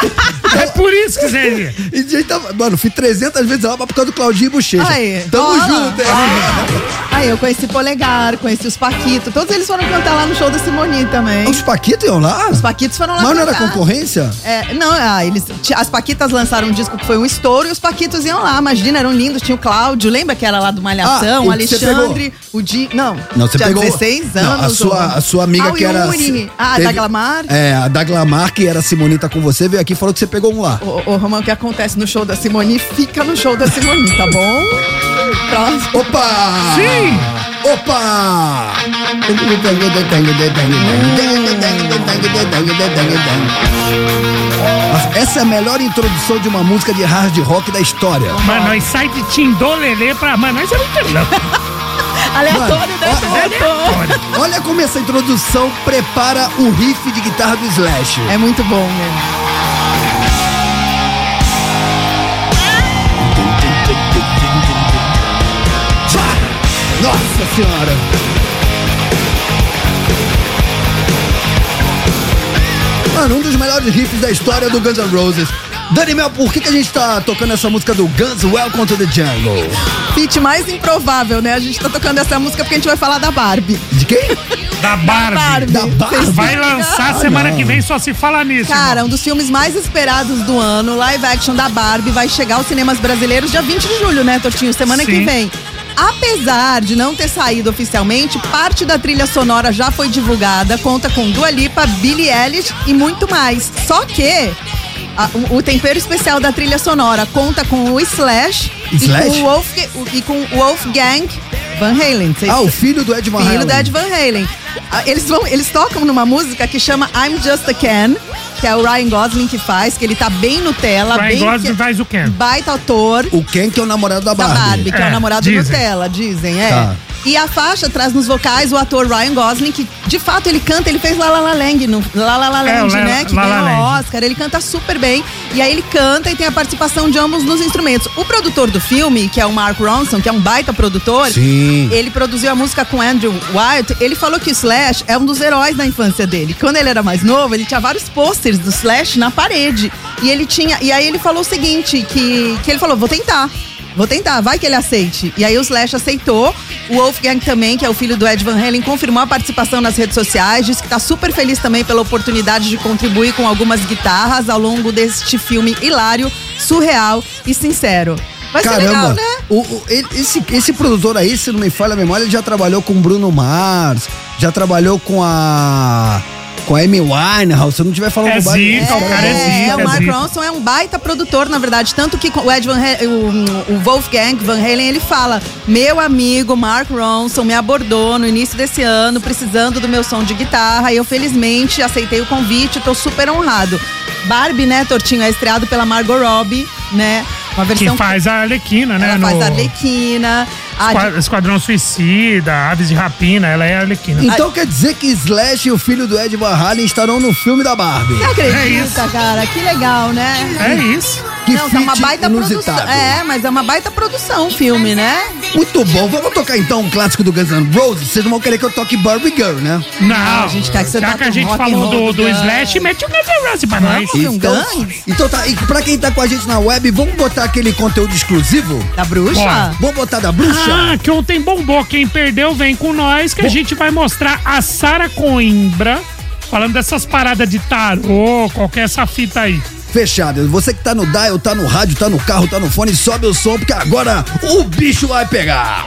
É por isso que você *laughs* e a tava- mano, fui 300 vezes lá por causa do Claudinho e Bochecha. Aí, Tamo rola. junto, hein? Aí eu conheci Polegar, conheci os Paquitos. Todos eles foram cantar lá no show da Simone também. Os Paquitos iam lá? Os Paquitos foram lá Mas não era cantar. concorrência? É, não, ah, eles, as Paquitas lançaram um disco que foi um estouro e os Paquitos iam lá. Imagina, eram lindos. Tinha o Cláudio, lembra que era lá do Malhação? Ah, o Alexandre, o Di. Não, Não, você tinha pegou. 16 Não, anos. a sua, a sua amiga Ah, que era. Yuri. Ah, teve- da Glamar. É, a da Glamar, que era a Simonita com você, veio aqui e falou que você pegou um lá. Ô, ô, Romão, o que acontece no show da Simone, fica no show da Simone, tá bom? Próximo. Opa! Sim! Opa! Essa é a melhor introdução de uma música de hard rock da história. Mano, nós sai de Tindolelê pra. Mano, nós é muito louco. *laughs* Aleatório, né? Aleatório. Olha como essa introdução prepara o riff de guitarra do Slash. É muito bom mesmo. Senhora! Mano, um dos melhores riffs da história do Guns N' Roses. Dani Mel, por que, que a gente tá tocando essa música do Guns Welcome to the Jungle? Feat mais improvável, né? A gente tá tocando essa música porque a gente vai falar da Barbie. De quem? Da Barbie. Barbie. Da Barbie? Vai lançar Ah, semana não. que vem, só se fala nisso. Cara, irmão. um dos filmes mais esperados do ano, live action da Barbie, vai chegar aos cinemas brasileiros dia 20 de julho, né, Tortinho? Semana que Sim. vem. Apesar de não ter saído oficialmente, parte da trilha sonora já foi divulgada, conta com Dua Lipa, Billie Eilish e muito mais. Só que a- o, o tempero especial da trilha sonora conta com o Slash, Slash? E, com o Wolf, e com o Wolfgang Van Halen. Ah, o filho do Ed Van filho Halen. do Ed Van Halen. Ah, Eles, vão, eles tocam numa música que chama I'm Just a Ken, que é o Ryan Gosling que faz, que ele tá bem Nutella, Ryan bem Gosling faz o Ken. baita autor O Ken, que é o namorado da da Barbie. Barbie, que é, É, o namorado do dizem. Nutella, dizem, é. Tá. E a faixa traz nos vocais o ator Ryan Gosling, que de fato ele canta, ele fez La La La Land, no, La La La É, Land, La- né? Que La ganhou o. Oscar, ele canta super bem. E aí ele canta e tem a participação de ambos nos instrumentos. O produtor do filme, que é o Mark Ronson, que é um baita produtor, Sim. ele produziu a música com Andrew White. Ele falou que o Slash é um dos heróis da infância dele. Quando ele era mais novo, ele tinha vários pôsteres do Slash na parede. E ele tinha. E aí ele falou o seguinte: que, que ele falou: vou tentar. Vou tentar, vai que ele aceite. E aí o Slash aceitou. O Wolfgang também, que é o filho do Ed Van Halen, confirmou a participação nas redes sociais. Disse que tá super feliz também pela oportunidade de contribuir com algumas guitarras ao longo deste filme hilário, surreal e sincero. Vai ser Caramba, legal, né? o, o- ele- esse, esse produtor aí, se não me falha a memória, ele já trabalhou com o Bruno Mars, já trabalhou com a. com a Amy Winehouse. Se eu não estiver falando É bobagem, zica, o cara é É, zica, o é Mark zica. Ronson é um baita produtor, na verdade. Tanto que o Ed Van Halen, o, o Wolfgang Van Halen, ele fala: Meu amigo Mark Ronson me abordou no início desse ano, precisando do meu som de guitarra. E eu, felizmente, aceitei o convite, tô super honrado. Barbie, né, Tortinho, é estreado pela Margot Robbie, né? Uma Que versão faz a Arlequina, né? ela faz no a Arlequina. A Esqua- Esquadrão Suicida, Aves de Rapina, ela é a Arlequina. Então quer dizer que Slash e o filho do Ed Van Halen estarão no filme da Barbie. Você É acredita, isso. cara? Que legal, né? É isso. Que Não, tá uma baita inusitado. produção. É, mas é uma baita produção o filme, né? Muito bom. Vamos tocar então um clássico do Guns N' Roses? Vocês não vão querer que eu toque Barbie Girl, né? Não, a gente quer que você já que a gente falou do, do Slash, mete o Guns N' Roses pra nós. Então, Guns? então tá, e pra quem tá com a gente na web, vamos botar aquele conteúdo exclusivo? Da bruxa? Bora. Vamos botar da bruxa? Ah, que ontem bombou. Quem perdeu, vem com nós, que a gente vai mostrar a Sara Coimbra falando dessas paradas de tarô, qualquer essa fita aí. Fechado. Você que tá no dial, tá no rádio, tá no carro, tá no fone, sobe o som, porque agora o bicho vai pegar.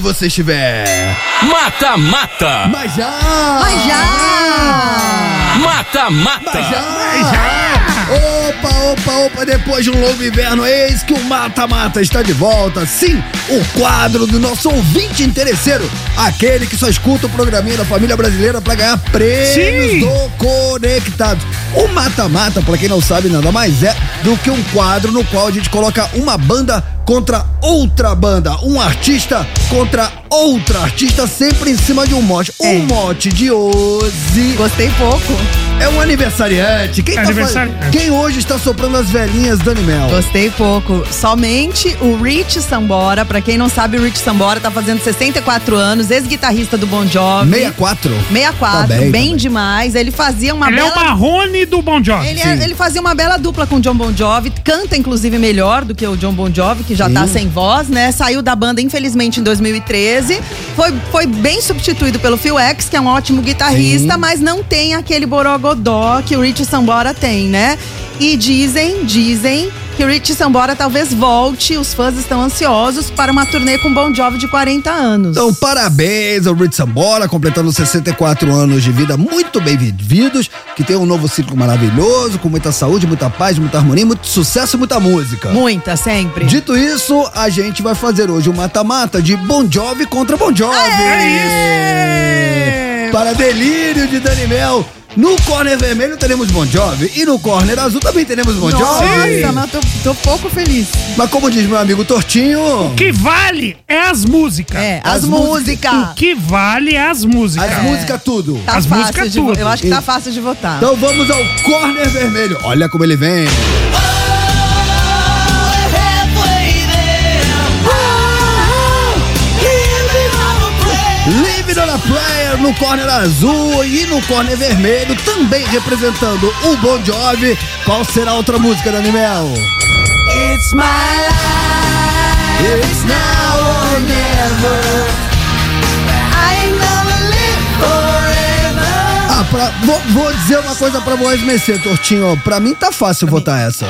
Você estiver. Mata, mata. Mas já! Mas já! Mata, mata. Mas já! Mas já! Opa, opa, opa, depois de um longo inverno, eis que o Mata Mata está de volta. Sim, o quadro do nosso ouvinte interesseiro. Aquele que só escuta o programinha da família brasileira para ganhar prêmios Sim. do Conectados. O Mata Mata, pra quem não sabe, nada mais é do que um quadro no qual a gente coloca uma banda contra outra banda, um artista contra outra artista, sempre em cima de um mote. O É. mote de hoje Gostei pouco. É um aniversariante. Quem, tá Aniversariante. Quem hoje está soprando as velhinhas Dani Mel? Gostei pouco. Somente o Rich Sambora, pra quem não sabe, o Rich Sambora tá fazendo 64 anos, ex-guitarrista do Bon Jovi. 64? 64, Tá bem, bem, tá demais. Ele fazia uma Ele é bela o Marrone do Bon Jovi. Ele, é- ele fazia uma bela dupla com o John Bon Jovi, canta inclusive melhor do que o John Bon Jovi, que já tá Sim. sem voz, né? Saiu da banda, infelizmente, em 2013. Foi, foi bem substituído pelo Phil X, que é um ótimo guitarrista, Sim. mas não tem aquele borogodó que o Rich Sambora tem, né? E dizem, dizem que o Rich Sambora talvez volte, os fãs estão ansiosos para uma turnê com Bon Jovi de 40 anos. Então, parabéns ao Rich Sambora, completando 64 anos de vida muito bem vividos, que tem um novo ciclo maravilhoso, com muita saúde, muita paz, muita harmonia, muito sucesso e muita música. Muita, sempre. Dito isso, a gente vai fazer hoje um mata-mata de Bon Jovi contra Bon Jovi. É Para delírio de Dani Mel. No corner vermelho teremos Bon Jovi e no corner azul também teremos Bon Jovi. Nossa, mas eu tô, tô pouco feliz. Mas como diz meu amigo Tortinho, O que vale é as músicas. É, As as, músicas. O que vale é as músicas. as músicas tudo. Tá As músicas tudo. Eu acho que tá fácil de votar. Então vamos ao corner vermelho. Olha como ele vem. Live no corner azul e no corner vermelho, também representando o Bon Jovi. Qual será a outra música, Dani Mel? It's my life. It's now or never. Ah, pra- vou, vou dizer uma coisa pra vós, Messê, Tortinho. Pra mim tá fácil votar essa.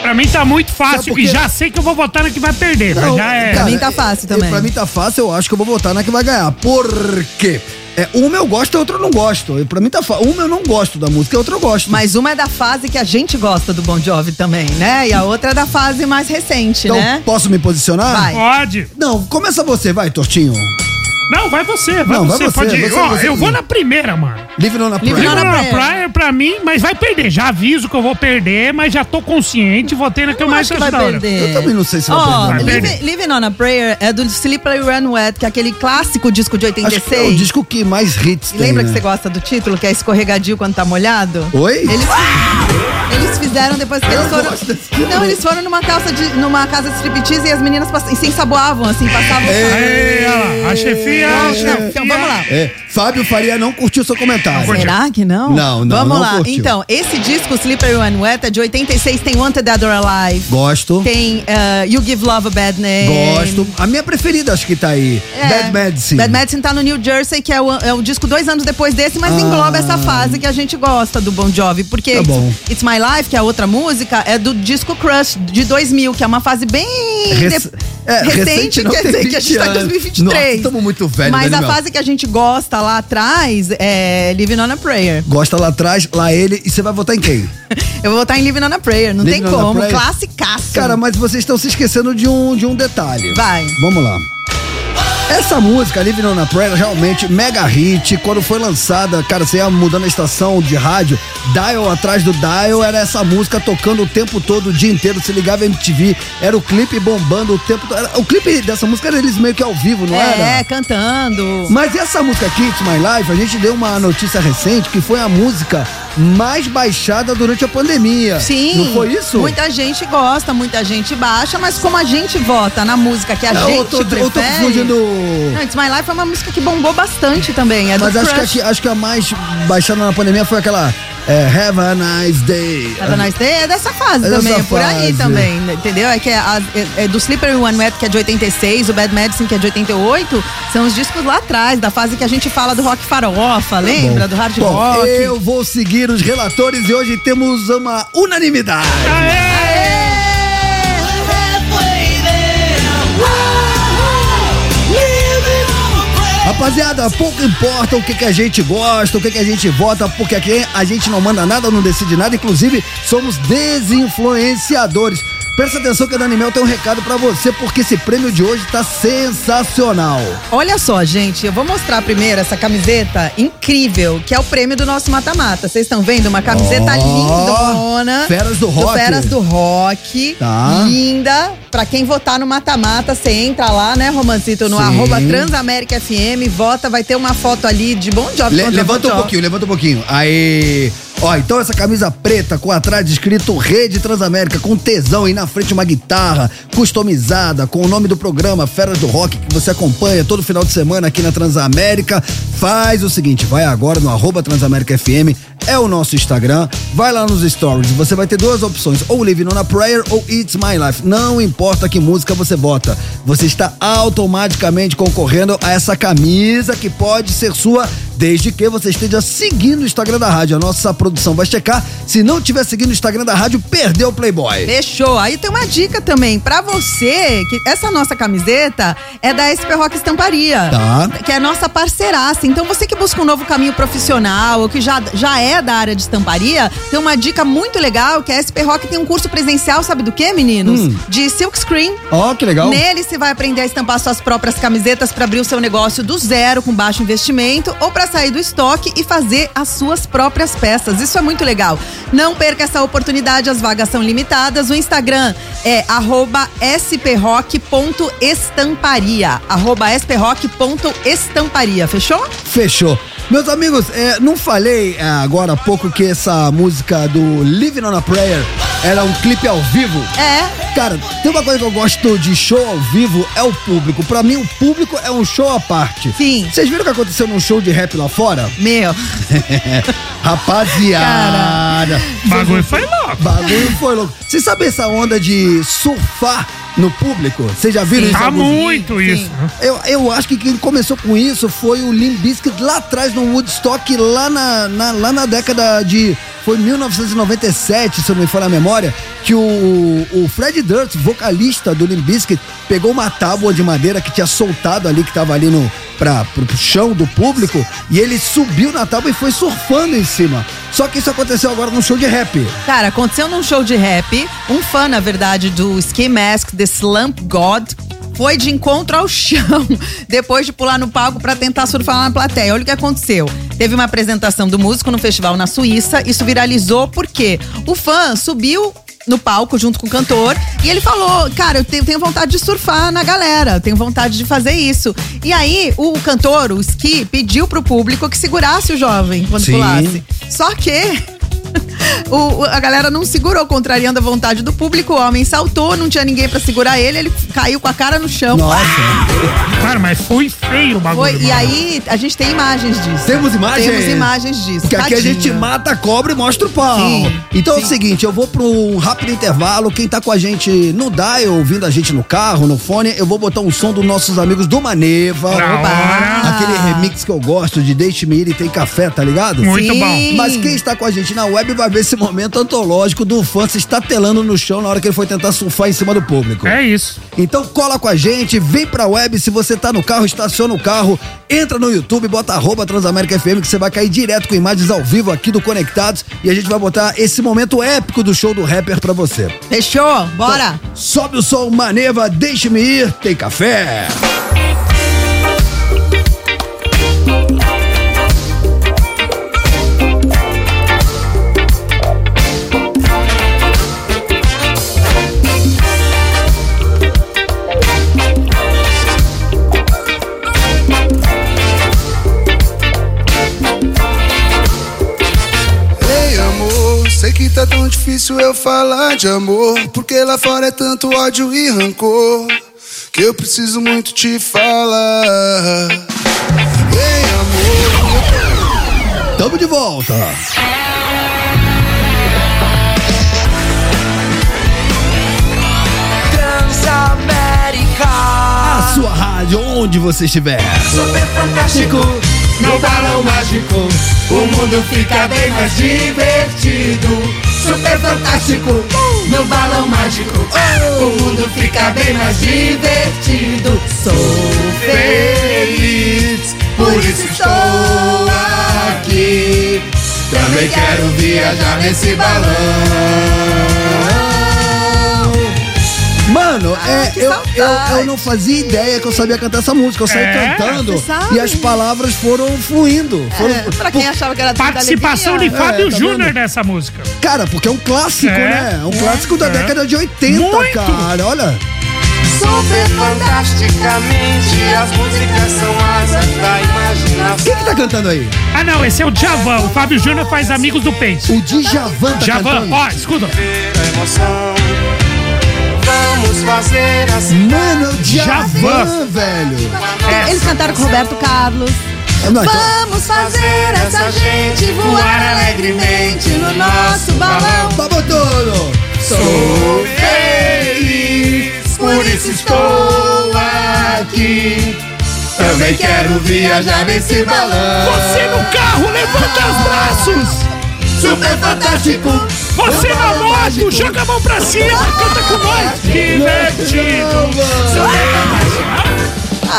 Pra mim tá muito fácil por e já sei que eu vou votar na que vai perder, mas já é. Pra mim tá fácil também. Pra mim tá fácil, eu acho que eu vou votar na que vai ganhar. Por quê? É, uma eu gosto, a outra eu não gosto. E Pra mim tá fácil. Uma eu não gosto da música, a outra eu gosto. Mas uma é da fase que a gente gosta do Bon Jovi também, né? E a outra é da fase mais recente, então, né? posso me posicionar? Vai. Pode. Não, começa você, vai, Tortinho. Não, vai você, vai Não, vai você, você, pode ir. você, Ó, você. eu vou na primeira, mano. Livre na Livre praia. on a Livro na praia. pra mim, mas vai perder. Já aviso que eu vou perder, mas já tô consciente, votei na que eu, mais acho que vai perder. Eu também não sei se vai Ó, perder. Vai Live. Living on a Prayer é do Slippery Run Wet, que é aquele clássico disco de Acho que é 86. o disco que mais hits E tem, lembra né? que você gosta do título, que é escorregadio quando tá molhado? Oi? Eles, eles fizeram depois que Eu eles foram. Não, eles foram numa, calça de, numa casa de striptease e as meninas pass- se ensaboavam, assim, passavam. Aí, ó lá, a chefia, chefia. então vamos lá. É, Fábio Faria não curtiu seu comentário. Será que não? Não, não, Vamos não lá. curtiu. Então, esse disco, Slippery When Wet, é de 86, tem Wanted Dead or Alive. Gosto. Tem eh, You Give Love a Bad Name. Gosto. A minha preferida acho que tá aí. É. Bad Medicine. Bad Medicine tá no New Jersey, que é o, é o disco dois anos depois desse, mas Ah. engloba essa fase que a gente gosta do Bon Jovi. Porque Tá bom. It's My Life, que é a outra música, é do disco Crush, de 2000, que é uma fase bem Rec- de- é, recente, recente, não quer dizer que a 20 gente tá em anos. 2023. Nossa, tamo muito velho, Mas a fase que a gente gosta lá atrás é Living on a Prayer. Gosta lá atrás, lá ele. E você vai votar em quem? *laughs* Eu vou votar em Living on a Prayer, não Living tem como. Classicaço. Cara, mas vocês estão se esquecendo de um, de um detalhe. Vai. Vamos lá. Essa música, Living on a Prayer, realmente mega hit. Quando foi lançada, cara, você ia mudando a estação de rádio, dial atrás do dial, era essa música tocando o tempo todo, o dia inteiro. Se ligava MTV, era o clipe bombando o tempo todo. O clipe dessa música era eles meio que ao vivo, não era? É, cantando. Mas essa música aqui, It's My Life, a gente deu uma notícia recente que foi a música mais baixada durante a pandemia. Sim. Não foi isso? Muita gente gosta, muita gente baixa, mas como a gente vota na música que a Não, gente eu tô, eu prefere... tô confundindo. Não, It's My Life é uma música que bombou bastante também. É Mas acho que, a, acho que a mais baixada na pandemia foi aquela É Have a Nice Day. Have a Nice Day é dessa fase É dessa também, é por aí também, entendeu? É que é, a- é- é do Slippery One Wet, que é de 86, o Bad Medicine, que é de 88, são os discos lá atrás, da fase que a gente fala do rock farofa, lembra? Do hard Tá Bom, rock. eu vou seguir os relatores e hoje temos uma unanimidade. Rapaziada, pouco importa o que, que a gente gosta, o que, que a gente vota, porque aqui a gente não manda nada, não decide nada, inclusive somos desinfluenciadores. Presta atenção que a Dani Mel tem um recado pra você, porque esse prêmio de hoje tá sensacional. Olha só, gente, eu vou mostrar primeiro essa camiseta incrível, que é o prêmio do nosso mata-mata. Vocês estão vendo? Uma camiseta Ó, lindona. Feras do Rock. Feras do Rock. Tá. Linda. Pra quem votar no mata-mata, você entra lá, né, Romancito, no Sim. arroba Transamérica FM, vota, vai ter uma foto ali de bom job. Le- levanta um pouquinho, levanta um pouquinho. Aí. Ó, então essa camisa preta com atrás escrito Rede Transamérica, com tesão e na frente uma guitarra customizada, com o nome do programa Feras do Rock, que você acompanha todo final de semana aqui na Transamérica. Faz o seguinte, vai agora no arroba Transamérica FM, é o nosso Instagram, vai lá nos stories, você vai ter duas opções, ou Living on a Prayer ou It's My Life. Não importa que música você vota, você está automaticamente concorrendo a essa camisa que pode ser sua desde que você esteja seguindo o Instagram da rádio. A nossa produção vai checar. Se não estiver seguindo o Instagram da rádio, perdeu o Playboy. Fechou. Aí tem uma dica também pra você, que essa nossa camiseta é da SP Rock Estamparia. Tá. Que é nossa parceiraça. Então você que busca um novo caminho profissional, ou que já, já é da área de estamparia, tem uma dica muito legal, que a SP Rock tem um curso presencial, sabe do que, meninos? Hum. De silk screen. Ó, que legal. Nele você vai aprender a estampar suas próprias camisetas para abrir o seu negócio do zero com baixo investimento ou para sair do estoque e fazer as suas próprias peças. Isso é muito legal. Não perca essa oportunidade, as vagas são limitadas. O Instagram é arroba sprock.estamparia. Arroba sprock.estamparia. Fechou? Fechou. Meus amigos, é, não falei é, agora há pouco que essa música do Living on a Prayer era um clipe ao vivo? É. Cara, tem uma coisa que eu gosto de show ao vivo, é o público. Pra mim, o público é um show à parte. Sim. Vocês viram o que aconteceu num show de rap lá fora? Meu. *laughs* Rapaziada. Bagulho foi louco. Bagulho foi louco. Vocês sabem essa onda de surfar no público? Vocês já viram Sim. isso? Tá alguns- muito Sim. isso. Eu, eu acho que quem começou com isso foi o Limp Bizkit lá atrás no Woodstock, lá na, na- lá na década de. Foi 1997, se eu não me falha a memória, que o, o Fred Durst, vocalista do Limp Bizkit, pegou uma tábua de madeira que tinha soltado ali, que tava ali no, pra, pro chão do público, e ele subiu na tábua e foi surfando em cima. Só que isso aconteceu agora num show de rap. Cara, aconteceu num show de rap. Um fã, na verdade, do Ski Mask, The Slump God, foi de encontro ao chão *laughs* depois de pular no palco pra tentar surfar na plateia. Olha o que aconteceu. Teve uma apresentação do músico no festival na Suíça. Isso viralizou porque o fã subiu no palco junto com o cantor e ele falou: Cara, eu tenho, vontade de surfar na galera, tenho vontade de fazer isso. E aí, o cantor, o Ski, pediu pro público que segurasse o jovem quando Sim. pulasse. Só que o- a galera não segurou, contrariando a vontade do público. O homem saltou, não tinha ninguém pra segurar ele, ele caiu com a cara no chão. Cara, mas foi feio o bagulho. Foi, e aí, a gente tem imagens disso. Temos imagens? Temos imagens disso. Porque aqui a Tadinho. gente mata a cobra e mostra o pau. Sim, então é o seguinte, eu vou para um rápido intervalo. Quem tá com a gente no dial, ouvindo a gente no carro, no fone, eu vou botar um som dos nossos amigos do Maneva. Aquele remix que eu gosto de Deixe-me ir e tem café, tá ligado? Muito Sim. bom. Mas quem está com a gente na web vai ver esse momento antológico do fã se estatelando no chão na hora que ele foi tentar surfar em cima do público. É isso. Então cola com a gente, vem pra web, se você tá no carro, estaciona o carro, entra no YouTube, bota arroba Transamérica FM que você vai cair direto com imagens ao vivo aqui do Conectados e a gente vai botar esse momento épico do show do rapper pra você. Fechou? Bora! Então, sobe o som, Maneva, deixe-me ir, tem café. é tão difícil eu falar de amor. Porque lá fora é tanto ódio e rancor. Que eu preciso muito te falar. Vem, amor. Tamo de volta. Transamérica. A sua rádio, onde você estiver. Super fantástico. No balão mágico, o mundo fica bem mais divertido. Super fantástico, no balão mágico, o mundo fica bem mais divertido. Sou feliz, por isso estou aqui. Também quero viajar nesse balão. Mano, é, eu, eu, eu não fazia ideia que eu sabia cantar essa música. Eu saí É? cantando e as palavras foram fluindo. Foram, É, pra quem achava que era Participação de. Fábio É, tá Júnior nessa música. Cara, porque é um clássico, É. né? É um clássico da É. década de 80, Muito. cara. Olha. Super fantasticamente, as músicas são asas da imaginação. Quem que tá cantando aí? Ah, não, esse é o Djavan. O Fábio Júnior faz Amigos do Peito. O Djavan tá Djavan, cantando. ó, escuta. Emoção. Vamos fazer assim. Mano, é Djavan. velho. Tem- Eles cantaram com o Roberto Carlos. Não, então- Vamos fazer essa gente voar alegremente no nosso balão. Vamos tudo! Sou feliz, por isso estou aqui. Também quero viajar nesse balão. Você no carro, levanta os braços. Super fantástico. Você na moto, joga a mão pra cima, canta com nós. Divertido.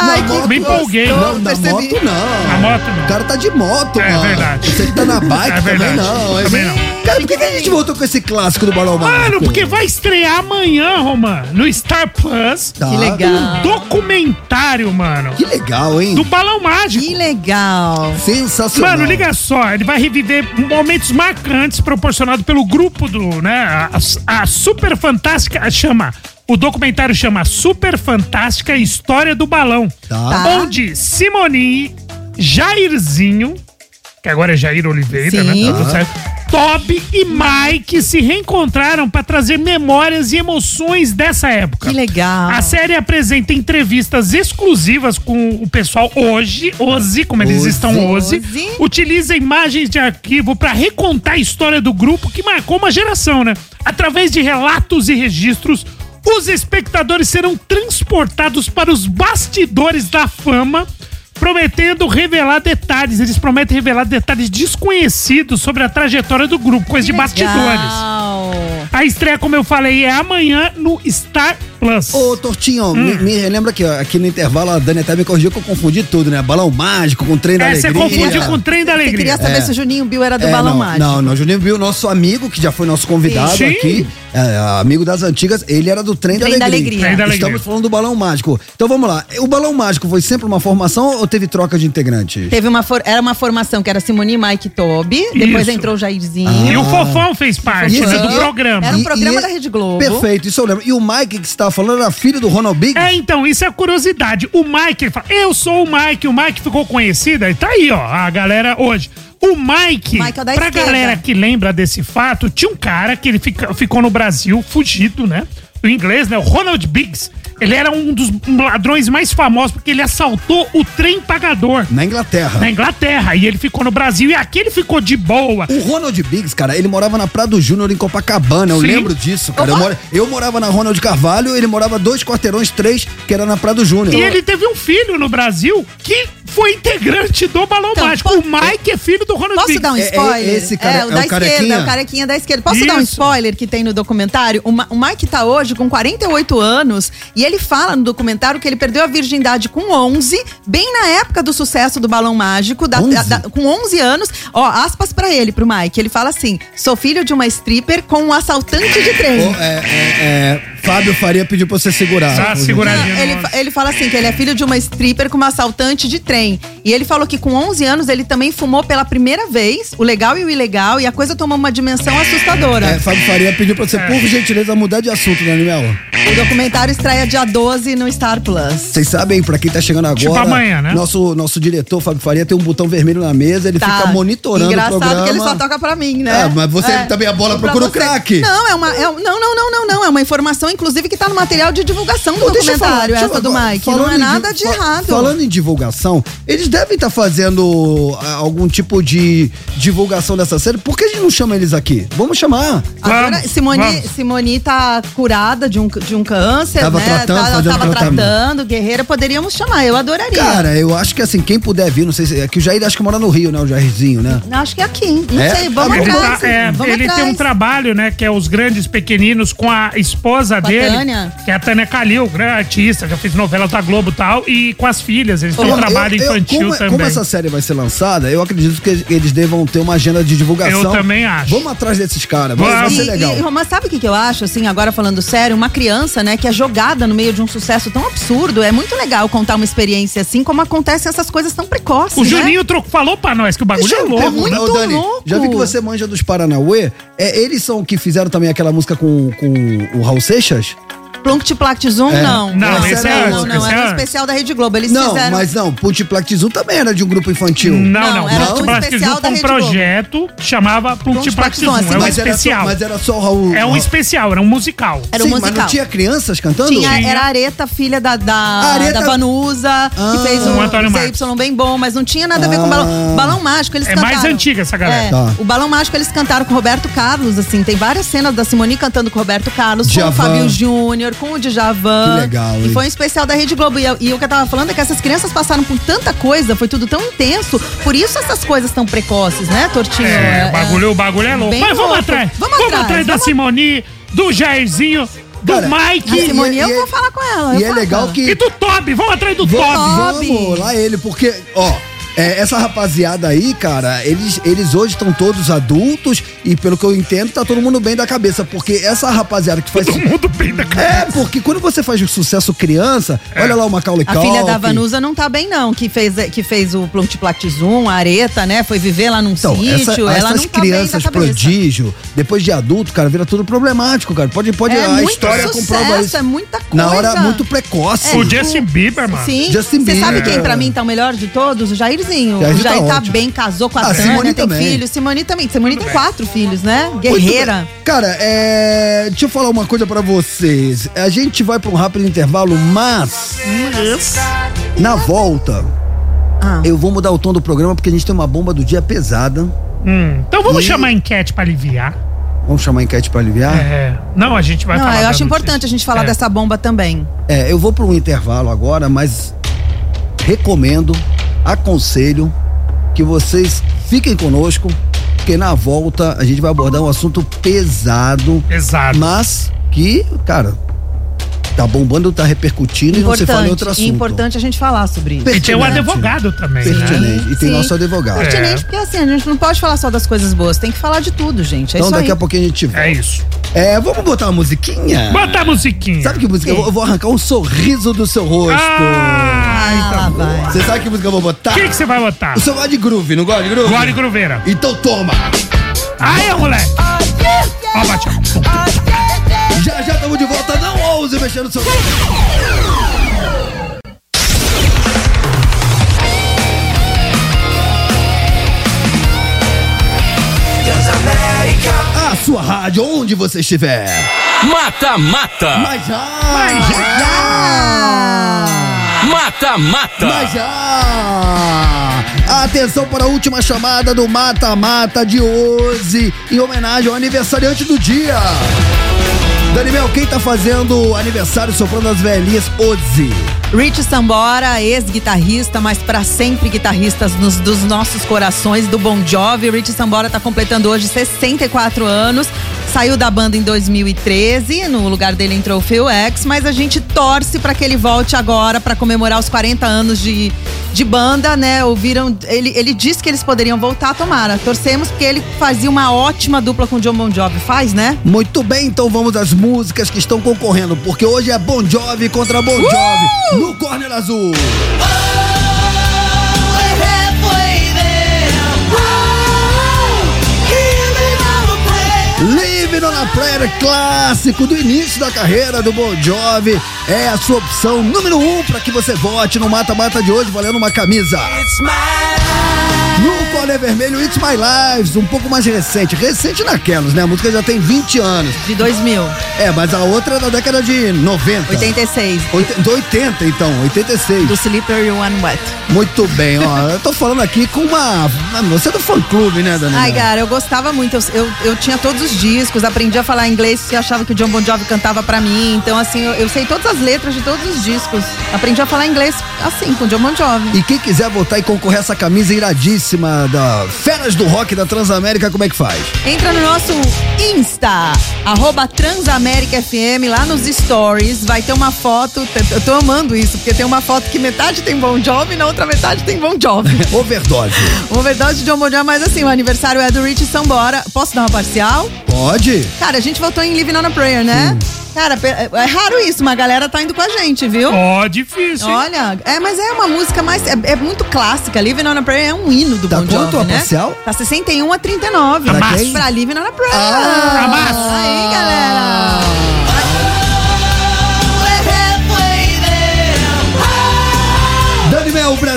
Ai, Na que moto- Me empolguei. Não, na percebi. moto não. Na moto não. O cara tá de moto, É mano. verdade. Você que tá na bike É também não. Também não. Cara, por que, que a gente voltou com esse clássico do Balão Mano, porque vai estrear amanhã, Roman, no Star Plus. Tá. Que legal. Um documentário, mano. Que legal, hein? Do Balão Mágico. Que legal. Sensacional. Mano, liga só, ele vai reviver momentos marcantes proporcionados pelo grupo do, né? A, a Super Fantástica chama. O documentário chama Super Fantástica História do Balão. Tá. Tá. Onde Simone, Jairzinho, que agora é Jair Oliveira, né? Sim. Tá tudo certo. Toby e Mike se reencontraram para trazer memórias e emoções dessa época. Que legal. A série apresenta entrevistas exclusivas com o pessoal hoje, hoje, como eles Hoje. estão hoje. Hoje. Utiliza imagens de arquivo para recontar a história do grupo que marcou uma geração, né? Através de relatos e registros, os espectadores serão transportados para os bastidores da fama, prometendo revelar detalhes. Eles prometem revelar detalhes desconhecidos sobre a trajetória do grupo, coisa de bastidores. Legal. A estreia, como eu falei, é amanhã no Star Plus. Ô, Tortinho, Hum. me, me lembra que ó, aqui no intervalo a Dani até me corrigiu que eu confundi tudo, né? Balão mágico com trem da É, você alegria. confundiu com o trem da Você alegria. queria saber É. se o Juninho Bill era do É, Balão não, Mágico. Não, não, Juninho Bill, nosso amigo, que já foi nosso convidado Sim. aqui, é, amigo das antigas, ele era do Trem, Trem da da Alegria. Alegria. Trem da Alegria. Estamos falando do Balão Mágico. Então vamos lá. O Balão Mágico foi sempre uma formação ou teve troca de integrantes? Teve uma for- era uma formação que era Simone, Mike e Toby. Depois Isso. entrou o Jairzinho. E o Fofão fez parte né, aqui do programa. Era um programa e- da Rede Globo. Perfeito, isso eu lembro. E o Mike que você estava falando era filho do Ronald Biggs? É, então, isso é curiosidade. O Mike, ele fala, eu sou o Mike. O Mike ficou conhecido, e tá aí, ó, a galera hoje. O Mike, Mike é pra esquerda. galera que lembra desse fato, tinha um cara que ele fica- ficou no Brasil, fugido, né? O inglês, né? O Ronald Biggs. Ele era um dos ladrões mais famosos porque ele assaltou o trem pagador Na Inglaterra. na Inglaterra. E ele ficou no Brasil e aqui ele ficou de boa. O Ronald Biggs, cara, ele morava na Prado Júnior em Copacabana. Eu Sim. lembro disso, cara. Eu, mora- eu morava na Ronald Carvalho, ele morava dois quarteirões, três, que era na Prado Júnior. E ele teve um filho no Brasil que foi integrante do Balão Então, Mágico. po- O Mike é filho do Ronald Posso Biggs. dar um É- é spoiler? esse cara- é o o da esquerda, carequinha? é o carequinha da esquerda. Posso dar um Isso. spoiler que tem no documentário? O, Ma- o Mike tá hoje com 48 anos e ele fala no documentário que ele perdeu a virgindade com 11, bem na época do sucesso do Balão Mágico, da- 11? da- com 11 anos. Ó, aspas pra ele, pro Mike. Ele fala assim: sou filho de uma stripper com um assaltante de trem. Ô, é, é, é, Fábio Faria pediu pra você segurar. Tá, seguradinho. Ele, fa- ele fala assim, que ele é filho de uma stripper com uma assaltante de trem. E ele falou que com 11 anos ele também fumou pela primeira vez o legal e o ilegal e a coisa tomou uma dimensão assustadora. É, Fábio Faria pediu pra você, por gentileza, mudar de assunto, né, Animel? O documentário estreia dia 12 no Star Plus. Vocês sabem, pra quem tá chegando agora, Tipo amanhã, né? nosso, nosso diretor, Fábio Faria, tem um botão vermelho na mesa, ele fica monitorando Tá. Engraçado o programa. que ele só toca pra mim, né? É, mas você também a bola Pra procura o você. craque. Não, é uma. é um- não, não, não, não, não. É uma informação inclusive, que tá no material de divulgação do Pô, falar, documentário, eu essa do Mike. Não falando é nada de fa- errado. Falando em divulgação, eles devem estar fazendo ah, algum tipo de divulgação dessa série. Por que a gente não chama eles aqui? Vamos chamar. Agora, Simone, Simone tá curada de um, de um câncer, Tava né? tratando, Tá- tava tratamento. tratando, guerreira, poderíamos chamar, eu adoraria. Cara, eu acho que assim, quem puder vir, não sei se. É que o Jair acho que mora no Rio, né? O Jairzinho, né? Acho que é aqui, não É? sei, vamos ele atrás. tá- é, vamos ele atrás. tem um trabalho, né? Que é os grandes pequeninos com a esposa dele. Tânia. Que é a Tânia Calil, grande artista, já fez novelas da Globo e tal. E com as filhas, eles têm um trabalho eu- eu- infantil como, também. como essa série vai ser lançada, eu acredito que eles devam ter uma agenda de divulgação. Eu também acho. Vamos atrás desses caras, vai, vai ser legal. E, Romã, sabe o que, que eu acho, assim, agora falando sério? Uma criança, né, que é jogada no meio de um sucesso tão absurdo. É muito legal contar uma experiência assim, como acontecem essas coisas tão precoces. O né? Juninho tro- falou pra nós que o bagulho Deixa é louco. né? ô, Dani, Já vi que você manja dos Paranauê. É, eles são que fizeram também aquela música com, com o Raul Seixas? Garrinchas. Plunct Plact Zoom, É. não. Não, esse esse é não, antes, não, esse era é um antes. especial da Rede Globo. Eles não, fizeram. mas não, Plactizum também era de um grupo infantil. Não, não. era Plunct um Plastic especial Zoom da foi um Rede Globo. projeto que chamava Plunct Plastic Zoom. Zoom, É um mas, era só, especial. mas era só o Raul. É um especial, era um musical. Era um Sim, musical. mas não tinha crianças cantando? Tinha, era a Areta, filha da, da, Areta- da Vanusa, Ah. que fez Com um Antônio ZY bem bom, mas não tinha nada a ver com o balão. Balão Mágico, eles É cantaram. mais antiga essa galera. É, Tá. O Balão Mágico eles cantaram com o Roberto Carlos, assim, tem várias cenas da Simone cantando com o Roberto Carlos, com Djavan. o Fábio Júnior, com o Djavan. Que legal, E foi um especial da Rede Globo. E, eu- e o que eu tava falando é que essas crianças passaram por tanta coisa, foi tudo tão intenso, por isso essas coisas tão precoces, né, Tortinho? É, o bagulho, o bagulho é louco. bem Mas vamos louco. atrás. Vamos Vamos atrás, atrás da vamos- Simoni, do Jairzinho, do Cara, Mike. A Simone, E- eu e- vou falar com ela. E é legal ela. que. E do Toby, vamos atrás do. Toby. Vamos lá ele, porque, ó, é, essa rapaziada aí, cara, eles, eles hoje estão todos adultos e pelo que eu entendo, tá todo mundo bem da cabeça, porque essa rapaziada que faz... Todo mundo bem da cabeça. É, porque quando você faz o sucesso criança, olha lá o Macaulay A filha da Vanusa não tá bem, não. Que fez, que fez o Zoom, a Areta, né? Foi viver lá num Então, essa, sítio. ela essas não tá crianças bem da cabeça. prodígio, depois de adulto, cara, vira tudo problemático, cara. Pode, pode É a história sucesso, comprova isso. é muita Na hora coisa. muito precoce. O Justin Bieber, mano. Sim. Justin Você sabe Bieber. quem pra mim tá o melhor de todos? O Jairzinho. Jair o Jair tá tá, bem, casou com a Ah, Tânia, Simone tem também. filho. Simone também. Simone tem quatro filhos, né? Guerreira. Cara, é, deixa eu falar uma coisa pra vocês. A gente vai pra um rápido intervalo, mas na volta Ah. eu vou mudar o tom do programa porque a gente tem uma bomba do dia pesada. Hum, então vamos E- chamar a enquete pra aliviar. Vamos chamar a enquete pra aliviar? É. Não, a gente vai Não, falar. eu acho notícia. importante a gente falar É. dessa bomba também. É, eu vou para um intervalo agora, mas recomendo, aconselho que vocês fiquem conosco, porque na volta a gente vai abordar um assunto pesado, Pesado. mas que, cara, tá bombando, tá repercutindo e não se fala em outro Importante. assunto. Importante a gente falar sobre isso. E tem o Pertinente. advogado também, né? Pertinente. E tem Sim. nosso advogado. Pertinente, porque assim, a gente não pode falar só das coisas boas, tem que falar de tudo, gente. É Então isso daqui aí. a pouquinho a gente volta. É isso. É, vamos botar uma musiquinha? Bota a musiquinha. Sabe que música? Eu vou- eu vou arrancar um sorriso do seu rosto. Ah, então. vai. Você sabe que música eu vou botar? O que você vai botar? O seu gosta de groove, não gosta de groove? Guarda Gruveira. Então toma! Aí, moleque. Ó, bate. Já já estamos de volta, não ouse mexer no seu. A sua rádio, onde você estiver. Mata, mata. Mas já! Mas Mata, mata. Mas já! Atenção para a última chamada do Mata Mata de hoje, em homenagem ao aniversariante do dia. Daniel, quem tá fazendo aniversário soprando as velhinhas hoje? Rich Sambora, ex-guitarrista, mas pra sempre guitarristas nos- dos nossos corações, do Bon Jovi. Rich Sambora tá completando hoje 64 anos. Saiu da banda em 2013, no lugar dele entrou o Phil X, mas a gente torce pra que ele volte agora pra comemorar os 40 anos de, de banda, né? Ouviram, ele, ele disse que eles poderiam voltar, tomara. Torcemos porque ele fazia uma ótima dupla com o John Bon Jovi, faz, né? Muito bem, então vamos às músicas que estão concorrendo, porque hoje é Bon Jovi contra Bon Jovi no Corner Azul. Living on a Prayer, clássico do início da carreira do Bon Jovi, é a sua opção número um para que você vote no mata-mata de hoje, valendo uma camisa. No Vermelho, It's My Lives, um pouco mais recente. Recente naquelas, né? A música já tem 20 anos. De 2000. É, mas a outra é da década de 90. 86. Oit- Do 80, então, 86. Do Slippery One Wet. Muito bem, ó. Eu tô falando aqui com uma. Você é do fã clube, né, Dani? Ai, cara, eu gostava muito. Eu, eu, eu tinha todos os discos, aprendi a falar inglês, porque achava que o John Bon Jovi cantava pra mim. Então, assim, eu, eu sei todas as letras de todos os discos. Aprendi a falar inglês assim, com o John Bon Jovi. E quem quiser voltar e concorrer a essa camisa iradíssima da Feras do Rock da Transamérica, como é que faz? Entra no nosso Insta, arroba Transamérica FM, lá nos stories, vai ter uma foto, eu tô amando isso, porque tem uma foto que metade tem Bon Jovi e na outra metade tem Bon Jovi. *laughs* Overdose. Overdose de John Bon Jovi, mas assim, o aniversário é do Rich Sambora. Posso dar uma parcial? Pode? Cara, a gente votou em Living on a Prayer, né? Cara, é raro isso, uma galera tá indo com a gente, viu? Ó, difícil. hein? Olha, é, mas é uma música mais. É, é muito clássica. Living on a Prayer é um hino do Tá Bon Jovi, quanto a né? parcial? Tá 61 a 39. Pra quem? Pra Living on a Prayer. Ah. Aí, galera.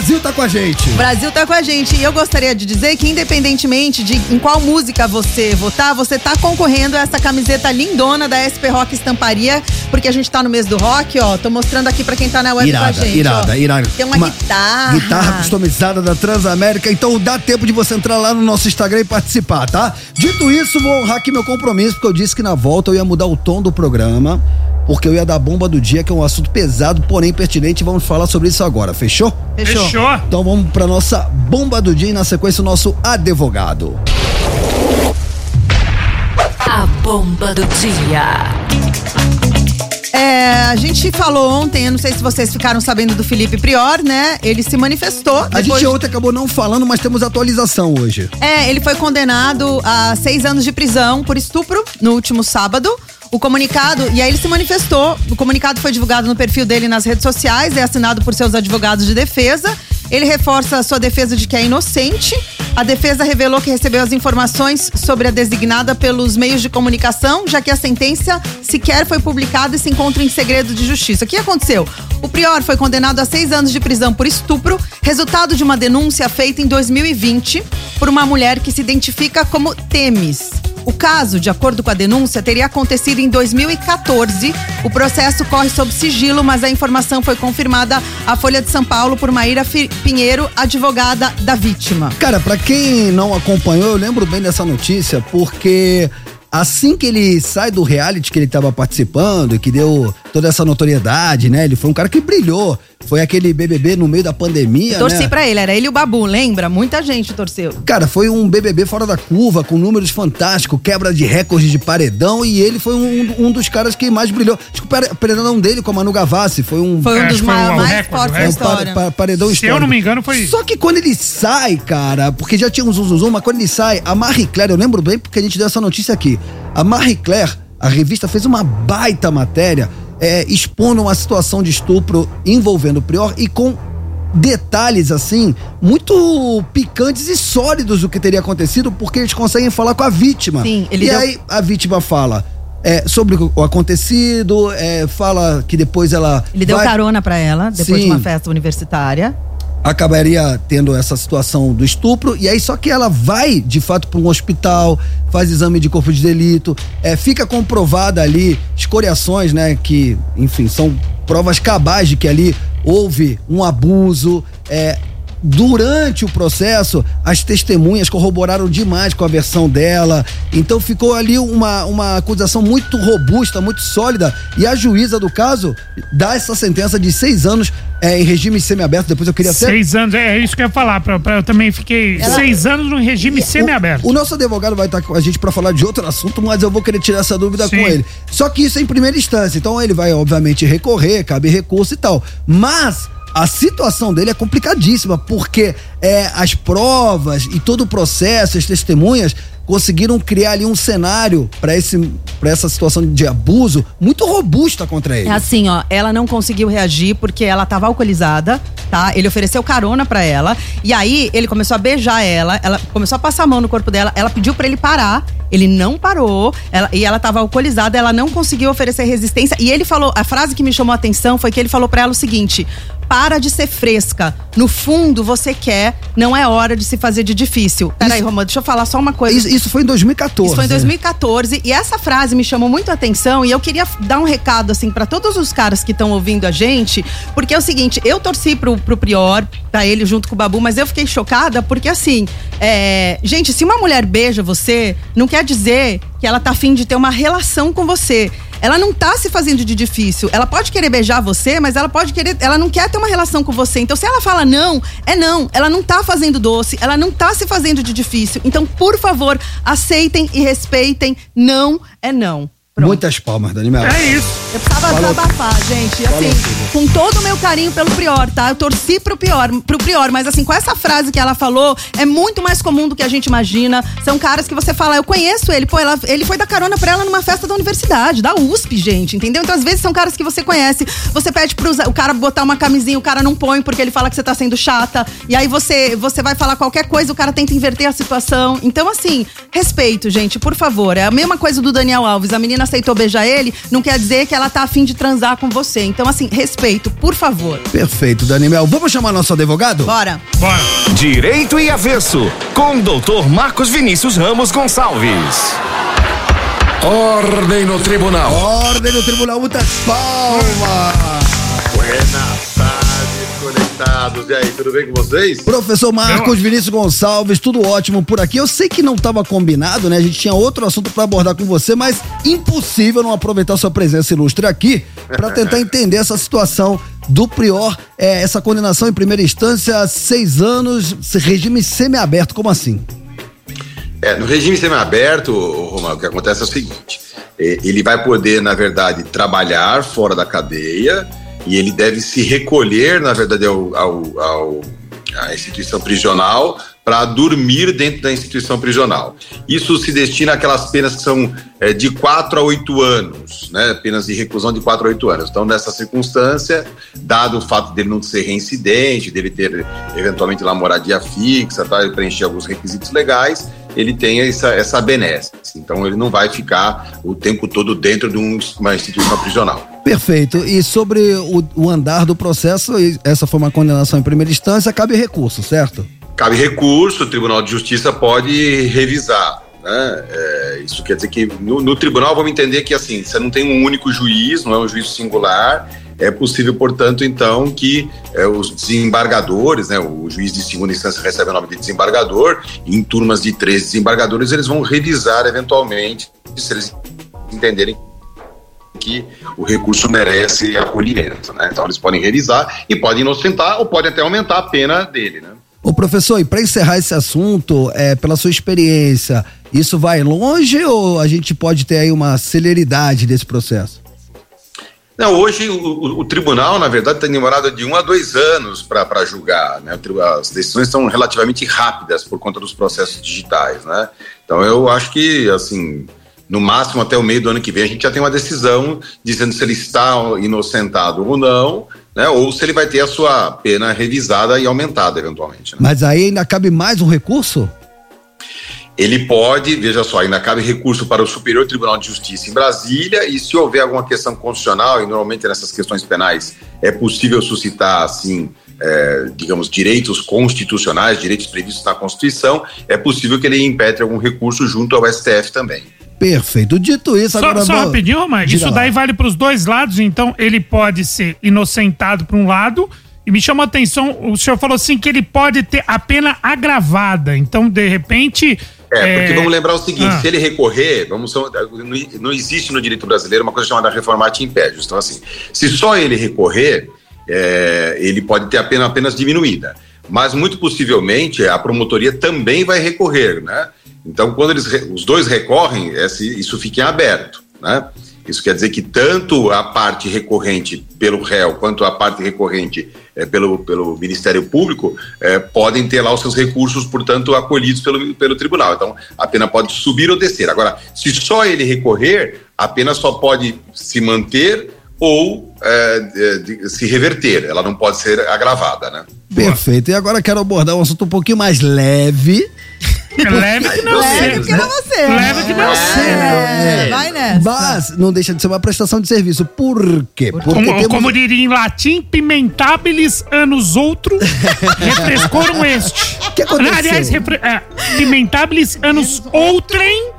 Brasil tá com a gente. O Brasil tá com a gente. E eu gostaria de dizer que, independentemente de em qual música você votar, você tá concorrendo a essa camiseta lindona da SP Rock Estamparia, porque a gente tá no mês do rock, ó. Tô mostrando aqui pra quem tá na web com a Irada, gente. irada, ó. irada. Tem uma, guitarra. Guitarra customizada da Transamérica. Então dá tempo de você entrar lá no nosso Instagram e participar, tá? Dito isso, vou honrar aqui meu compromisso, porque eu disse que na volta eu ia mudar o tom do programa. Porque eu ia dar a bomba do dia, que é um assunto pesado, porém pertinente. e Vamos falar sobre isso agora, fechou? Fechou. Fechou. Então vamos pra nossa bomba do dia e na sequência o nosso advogado. A bomba do dia. É, a gente falou ontem, eu não sei se vocês ficaram sabendo do Felipe Prior, né? Ele se manifestou. A depois- gente ontem acabou não falando, mas temos atualização hoje. É, ele foi condenado a seis anos de prisão por estupro no último sábado. O comunicado, e aí ele se manifestou. O comunicado foi divulgado no perfil dele nas redes sociais, é assinado por seus advogados de defesa. Ele reforça a sua defesa de que é inocente. A defesa revelou que recebeu as informações sobre a designada pelos meios de comunicação, já que a sentença sequer foi publicada e se encontra em segredo de justiça. O que aconteceu? O Prior foi condenado a seis anos de prisão por estupro, resultado de uma denúncia feita em 2020 por uma mulher que se identifica como Temis. O caso, de acordo com a denúncia, teria acontecido em 2014. O processo corre sob sigilo, mas a informação foi confirmada à Folha de São Paulo por Maíra Pinheiro, advogada da vítima. Cara, pra quem não acompanhou, eu lembro bem dessa notícia, porque assim que ele sai do reality que ele tava participando e que deu toda essa notoriedade, né? Ele foi um cara que brilhou. Foi aquele BBB no meio da pandemia, Torci né? pra ele, era ele e o Babu, lembra? Muita gente torceu. Cara, foi um BBB fora da curva, com números fantásticos, quebra de recordes de paredão e ele foi um, um dos caras que mais brilhou. Acho que o pare- paredão dele com a Manu Gavassi foi um... Foi um dos foi o mais recorde, fortes da um história. pa- paredão Se eu histórico. não me engano, foi. Só que quando ele sai, cara, porque já tinha um zum, zum, zum, mas quando ele sai, a Marie Claire, eu lembro bem porque a gente deu essa notícia aqui. A Marie Claire, a revista fez uma baita matéria é, expondo uma situação de estupro envolvendo o Prior e com detalhes assim muito picantes e sólidos do que teria acontecido porque eles conseguem falar com a vítima. Sim, ele e deu- aí a vítima fala é, sobre o acontecido, é, fala que depois ela Ele deu vai- carona pra ela, depois Sim. de uma festa universitária. Acabaria tendo essa situação do estupro e aí só que ela vai de fato para um hospital faz exame de corpo de delito é, fica comprovada ali escoriações né que enfim são provas cabais de que ali houve um abuso é, Durante o processo, as testemunhas corroboraram demais com a versão dela. Então ficou ali uma, uma acusação muito robusta, muito sólida. E a juíza do caso dá essa sentença de seis anos é, em regime semiaberto. Depois eu queria até. Seis anos, é isso que eu ia falar. Pra, pra- eu também fiquei Ela- seis anos no regime semiaberto. O nosso advogado vai estar com a gente para falar de outro assunto, mas eu vou querer tirar essa dúvida Sim. com ele. Só que isso é em primeira instância, então ele vai obviamente recorrer, cabe recurso e tal. Mas a situação dele é complicadíssima, porque é, as provas e todo o processo, as testemunhas, conseguiram criar ali um cenário para essa situação de abuso muito robusta contra ele. É assim, ó, ela não conseguiu reagir porque ela tava alcoolizada, tá? Ele ofereceu carona para ela e aí ele começou a beijar ela, ela começou a passar a mão no corpo dela, ela pediu para ele parar, ele não parou, ela, e ela tava alcoolizada, ela não conseguiu oferecer resistência e ele falou, a frase que me chamou a atenção foi que ele falou para ela o seguinte: para de ser fresca. No fundo, você quer, não é hora de se fazer de difícil. Peraí, Romano, deixa eu falar só uma coisa. Isso, isso foi em 2014. Isso foi em 2014 e essa frase me chamou muito a atenção e eu queria dar um recado assim para todos os caras que estão ouvindo a gente, porque é o seguinte, eu torci pro, pro Prior, pra ele junto com o Babu, mas eu fiquei chocada porque assim, é, gente, se uma mulher beija você, não quer dizer que ela tá afim de ter uma relação com você. Ela não tá se fazendo de difícil. Ela pode querer beijar você, mas ela pode querer. Ela não quer ter uma relação com você. Então, se ela fala não, é não. Ela não tá fazendo doce, ela não tá se fazendo de difícil. Então, por favor, aceitem e respeitem. Não é não. Muitas palmas, Dani Melo. É isso. Eu precisava Falou desabafar, gente. Falou Assim, tudo. com todo o meu carinho pelo Prior, tá? Eu torci pro Prior, pro Prior, mas assim, com essa frase que ela falou, é muito mais comum do que a gente imagina. São caras que você fala, eu conheço ele, pô, ela- ele foi dar carona pra ela numa festa da universidade, da USP, gente, entendeu? Então, às vezes, são caras que você conhece. Você pede pro o cara botar uma camisinha, o cara não põe porque ele fala que você tá sendo chata. E aí você, você vai falar qualquer coisa, o cara tenta inverter a situação. Então, assim, respeito, gente, por favor. É a mesma coisa do Daniel Alves. A menina aceitou beijar ele, não quer dizer que ela tá afim de transar com você. Então, assim, respeito, por favor. Perfeito, Dani Mel. Vamos chamar nosso advogado? Bora. Bora. Direito e Avesso, com o doutor Marcos Vinícius Ramos Gonçalves. Ordem no tribunal. Ordem no tribunal, muitas palmas. Buenas tardes, conectados. E aí, tudo bem com vocês? Professor Marcos Vinícius Gonçalves, tudo ótimo por aqui. Eu sei que não estava combinado, né? A gente tinha outro assunto para abordar com você, mas impossível não aproveitar sua presença ilustre aqui para tentar *laughs* entender essa situação do Prior, é, essa condenação em primeira instância, seis anos, regime semiaberto, como assim? É, no regime semiaberto, Romano, o que acontece é o seguinte: é, ele vai poder, na verdade, trabalhar fora da cadeia e ele deve se recolher, na verdade, ao, ao- ao- à instituição prisional para dormir dentro da instituição prisional. Isso se destina àquelas penas que são é, de 4 a 8 anos, né? Penas de reclusão de 4 a 8 anos. Então, nessa circunstância, dado o fato dele não ser reincidente, dele ter eventualmente lá moradia fixa, tá? ele preencher alguns requisitos legais, ele tem essa, essa benesse. Então, ele não vai ficar o tempo todo dentro de um- uma instituição prisional. Perfeito. E sobre o, o andar do processo, essa foi uma condenação em primeira instância, cabe recurso, certo? Cabe recurso, o Tribunal de Justiça pode revisar. Né? É, isso quer dizer que no, no tribunal vamos entender que assim, você não tem um único juiz, não é um juízo singular. É possível, portanto, então, que é, os desembargadores, né, o juiz de segunda instância recebe o nome de desembargador, e em turmas de três desembargadores eles vão revisar eventualmente, se eles entenderem que o recurso merece acolhimento. Né? Então eles podem revisar e podem inocentar ou podem até aumentar a pena dele. Né? Ô professor, e para encerrar esse assunto, é, pela sua experiência, isso vai longe ou a gente pode ter aí uma celeridade desse processo? Não, hoje o, o- o tribunal, na verdade, tem demorado de um a dois anos para julgar. Né? As decisões são relativamente rápidas por conta dos processos digitais. Né? Então eu acho que, assim, no máximo até o meio do ano que vem, a gente já tem uma decisão dizendo se ele está inocentado ou não, né? ou se ele vai ter a sua pena revisada e aumentada eventualmente. né? Mas aí ainda cabe mais um recurso? Ele pode, veja só, ainda cabe recurso para o Superior Tribunal de Justiça em Brasília e se houver alguma questão constitucional, e normalmente nessas questões penais é possível suscitar, assim, é, digamos, direitos constitucionais, direitos previstos na Constituição, é possível que ele impetre algum recurso junto ao STF também. Perfeito. Dito isso, Só, agora só vou- rapidinho, Romar. Isso lá. daí vale para os dois lados, então ele pode ser inocentado para um lado. E me chama a atenção, o senhor falou assim que ele pode ter a pena agravada. Então, de repente. É, porque vamos lembrar o seguinte: Ah. se ele recorrer, vamos não, existe no direito brasileiro uma coisa chamada reformate impédios. Então, assim, se só ele recorrer, é, ele pode ter a pena apenas diminuída. Mas muito possivelmente a promotoria também vai recorrer, né? Então, quando eles, os dois recorrem, esse- isso fica em aberto, né? Isso quer dizer que tanto a parte recorrente pelo réu quanto a parte recorrente eh, pelo, pelo Ministério Público eh, podem ter lá os seus recursos, portanto, acolhidos pelo, pelo tribunal. Então, a pena pode subir ou descer. Agora, se só ele recorrer, a pena só pode se manter ou eh, de- se reverter. Ela não pode ser agravada, né? Perfeito. E agora quero abordar um assunto um pouquinho mais leve. Leve que não Leve sei. que não você. Leve que não sei. É, vai nessa. Mas não deixa de ser uma prestação de serviço. Por quê? Porque Como, temos- como diria em latim, pimentabilis anos outro, *laughs* refrescoram este. O que aconteceu? Aliás, refre, é, anos outrem,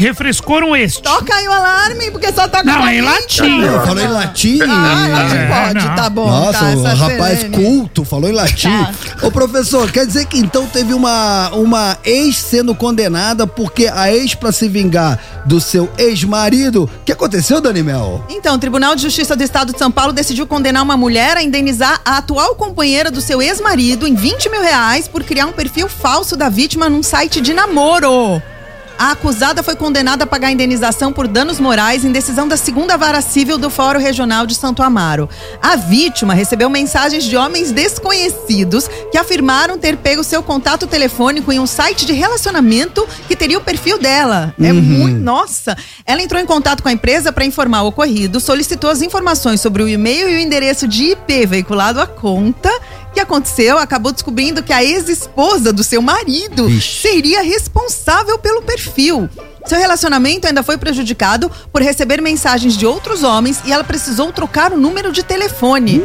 refrescoram este. Toca aí o alarme, porque só toca Não, é em latim. Eu falou em latim. Ah, latim É, pode, não. tá bom. Nossa, tá, o rapaz serene. culto falou em latim. Tá. Ô professor, quer dizer que então teve uma, uma ex sendo condenada porque a ex pra se vingar do seu ex-marido. O que aconteceu, Dani Mel? Então, o Tribunal de Justiça do Estado de São Paulo decidiu condenar uma mulher a indenizar a atual companheira do seu ex-marido em 20 mil reais por criar um perfil falso da vítima num site de namoro. A acusada foi condenada a pagar indenização por danos morais em decisão da segunda vara civil do Fórum Regional de Santo Amaro. A vítima recebeu mensagens de homens desconhecidos que afirmaram ter pego seu contato telefônico em um site de relacionamento que teria o perfil dela. É muito. Nossa! Ela entrou em contato com a empresa para informar o ocorrido, solicitou as informações sobre o e-mail e o endereço de IP veiculado à conta. O que aconteceu? Acabou descobrindo que a ex-esposa do seu marido seria responsável pelo perfil. Seu relacionamento ainda foi prejudicado por receber mensagens de outros homens e ela precisou trocar o número de telefone.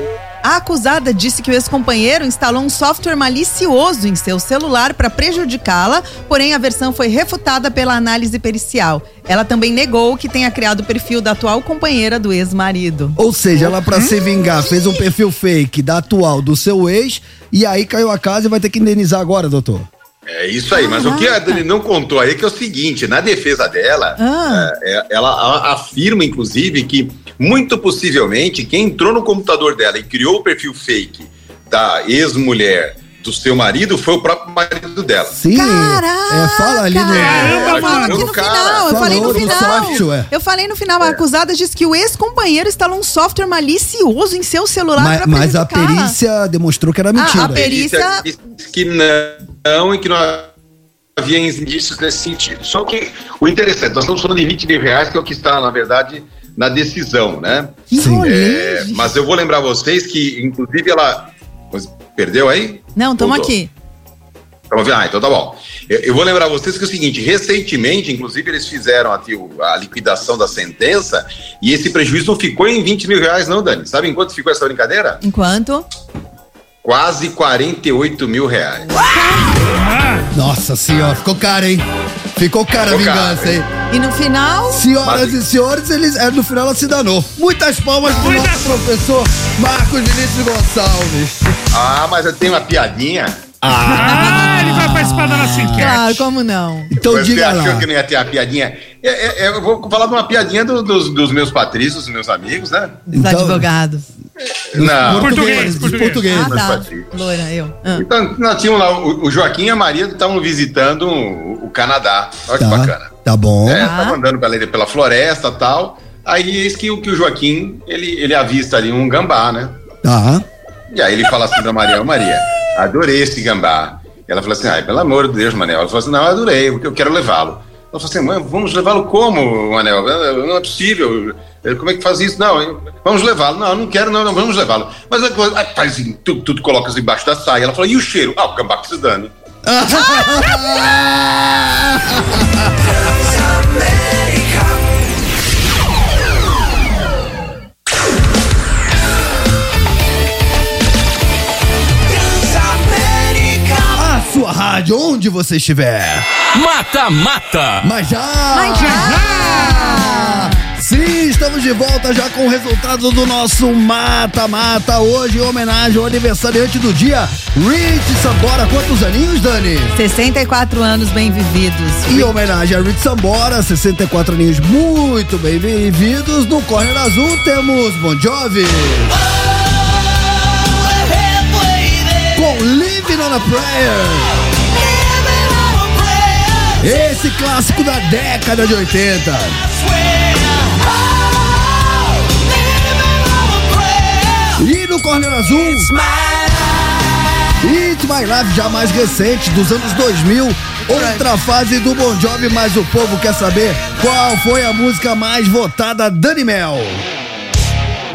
A acusada disse que o ex-companheiro instalou um software malicioso em seu celular para prejudicá-la, porém a versão foi refutada pela análise pericial. Ela também negou que tenha criado o perfil da atual companheira do ex-marido. Ou seja, ela pra se vingar fez um perfil fake da atual do seu ex e aí caiu a casa e vai ter que indenizar agora, doutor. É isso aí, mas o que a Dani não contou aí é que é o seguinte, na defesa dela, Ah. é, é, ela afirma, inclusive, que muito possivelmente quem entrou no computador dela e criou o perfil fake da ex-mulher do seu marido foi o próprio marido dela. Sim. É, fala ali no. ela Fala criou aqui no cara. final, eu falei no final. software. Eu falei no final, a acusada disse que o ex-companheiro instalou um software malicioso em seu celular Mas, pra mas a perícia demonstrou que era mentira. a perícia- disse que não e que não havia indícios nesse sentido. Só que o interessante, nós estamos falando de 20 mil reais, que é o que está, na verdade, na decisão, né? Sim. É, mas eu vou lembrar vocês que, inclusive, ela. Perdeu aí? Não, tamo Voltou. aqui. Ah, então tá bom. Eu, vou lembrar vocês que é o seguinte: recentemente, inclusive, eles fizeram o- a liquidação da sentença e esse prejuízo não ficou em 20 mil reais, não, Dani. Sabe em quanto ficou essa brincadeira? Enquanto. Quase 48 mil reais. Nossa senhora, ficou caro, hein? Ficou cara a vingança, hein? E no final. Senhoras Mas- e senhores, eles, é, no final ela se danou. Muitas palmas pro nosso professor Marcos Vinícius Gonçalves. Ah, mas eu tenho uma piadinha. Ah, ele vai participar da nossa enquete. Claro, como não? Então Você diga achou lá. que não ia ter a piadinha? É, é, é, eu vou falar de uma piadinha do- dos, dos meus patrícios, dos meus amigos, né? Dos Então- advogados. Não. Português, Português, português. português. Ah, tá. Loira, eu. Ah. Então, nós tínhamos lá, o, o Joaquim e a Maria estavam visitando o, o Canadá. Olha que Tá, bacana. tá bom. É, tava andando pela, pela floresta e tal. Aí eis que, o- que o Joaquim, ele, ele avista ali um gambá, né? Tá. E aí ele fala assim pra Maria, Maria, adorei esse gambá. E ela falou assim, ai, pelo amor de Deus, Manel. Ela falou assim, não, adorei, porque eu quero levá-lo. Ela falou assim, mãe, vamos levá-lo como, Manel? Não é possível. Como é que faz isso? Não, vamos levá-lo. Não, eu não quero, não, não, vamos levá-lo. Mas a coisa, aí faz assim, tudo, tudo coloca assim embaixo da saia. Ela falou, e o cheiro? Ah, o gambá que se dane. *laughs* *laughs* *laughs* rádio, onde você estiver. Mata Mata. Mas já! Mas já! Sim, estamos de volta já com o resultado do nosso mata-mata. Hoje, em homenagem ao aniversariante do dia, Rich Sambora. Quantos aninhos, Dani? 64 anos bem vividos. Em homenagem a Rich Sambora, 64 aninhos muito bem vividos. No Corner Azul temos Bon Jovi. Com Living on a Prayer esse clássico da década de 80. E no Corner Azul, It's My Life, já mais recente, dos anos 2000, outra fase do Bon Jovi, mas o povo quer saber qual foi a música mais votada Dani Mel.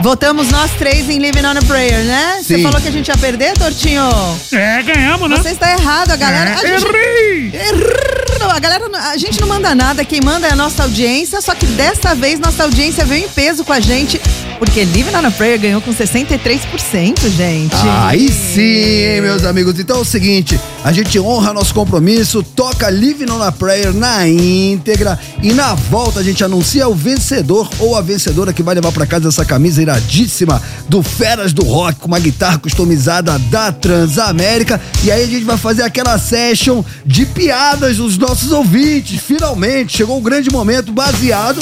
Votamos nós três em Living on a Prayer, né? Você falou que a gente ia perder, Tortinho? É, ganhamos, né? Você está errado, a galera. É, a gente... Errei! Errei! A galera, a gente não manda nada, quem manda é a nossa audiência, só que dessa vez nossa audiência veio em peso com a gente, porque Living on a Prayer ganhou com 63%, gente. Aí sim, meus amigos. Então é o seguinte, a gente honra nosso compromisso, toca Living on a Prayer na íntegra e na volta a gente anuncia o vencedor ou a vencedora que vai levar pra casa essa camisa iradíssima do Feras do Rock com uma guitarra customizada da Transamérica e aí a gente vai fazer aquela session de piadas dos nossos ouvintes. Finalmente chegou o grande momento baseado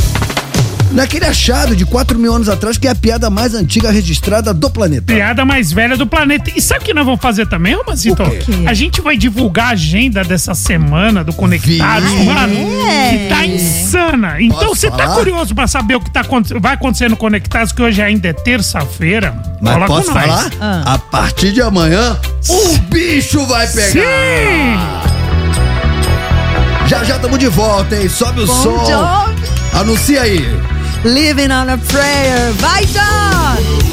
naquele achado de 4 mil anos atrás que é a piada mais antiga registrada do planeta. Piada mais velha do planeta. E sabe o que nós vamos fazer também, Romacito? O quê? A gente vai divulgar a agenda dessa semana do Conectados, Vi. mano. É. Que tá insana. Então, Posso você tá falar? curioso pra saber o que tá, aconte- vai acontecer no Conectados, que hoje ainda é terça-feira? Mas Cola com posso nós. falar? Ah. A partir de amanhã, o bicho vai pegar. Sim! Já já estamos de volta, hein? Sobe o som. Anuncia aí. Living on a Prayer. Vai, John!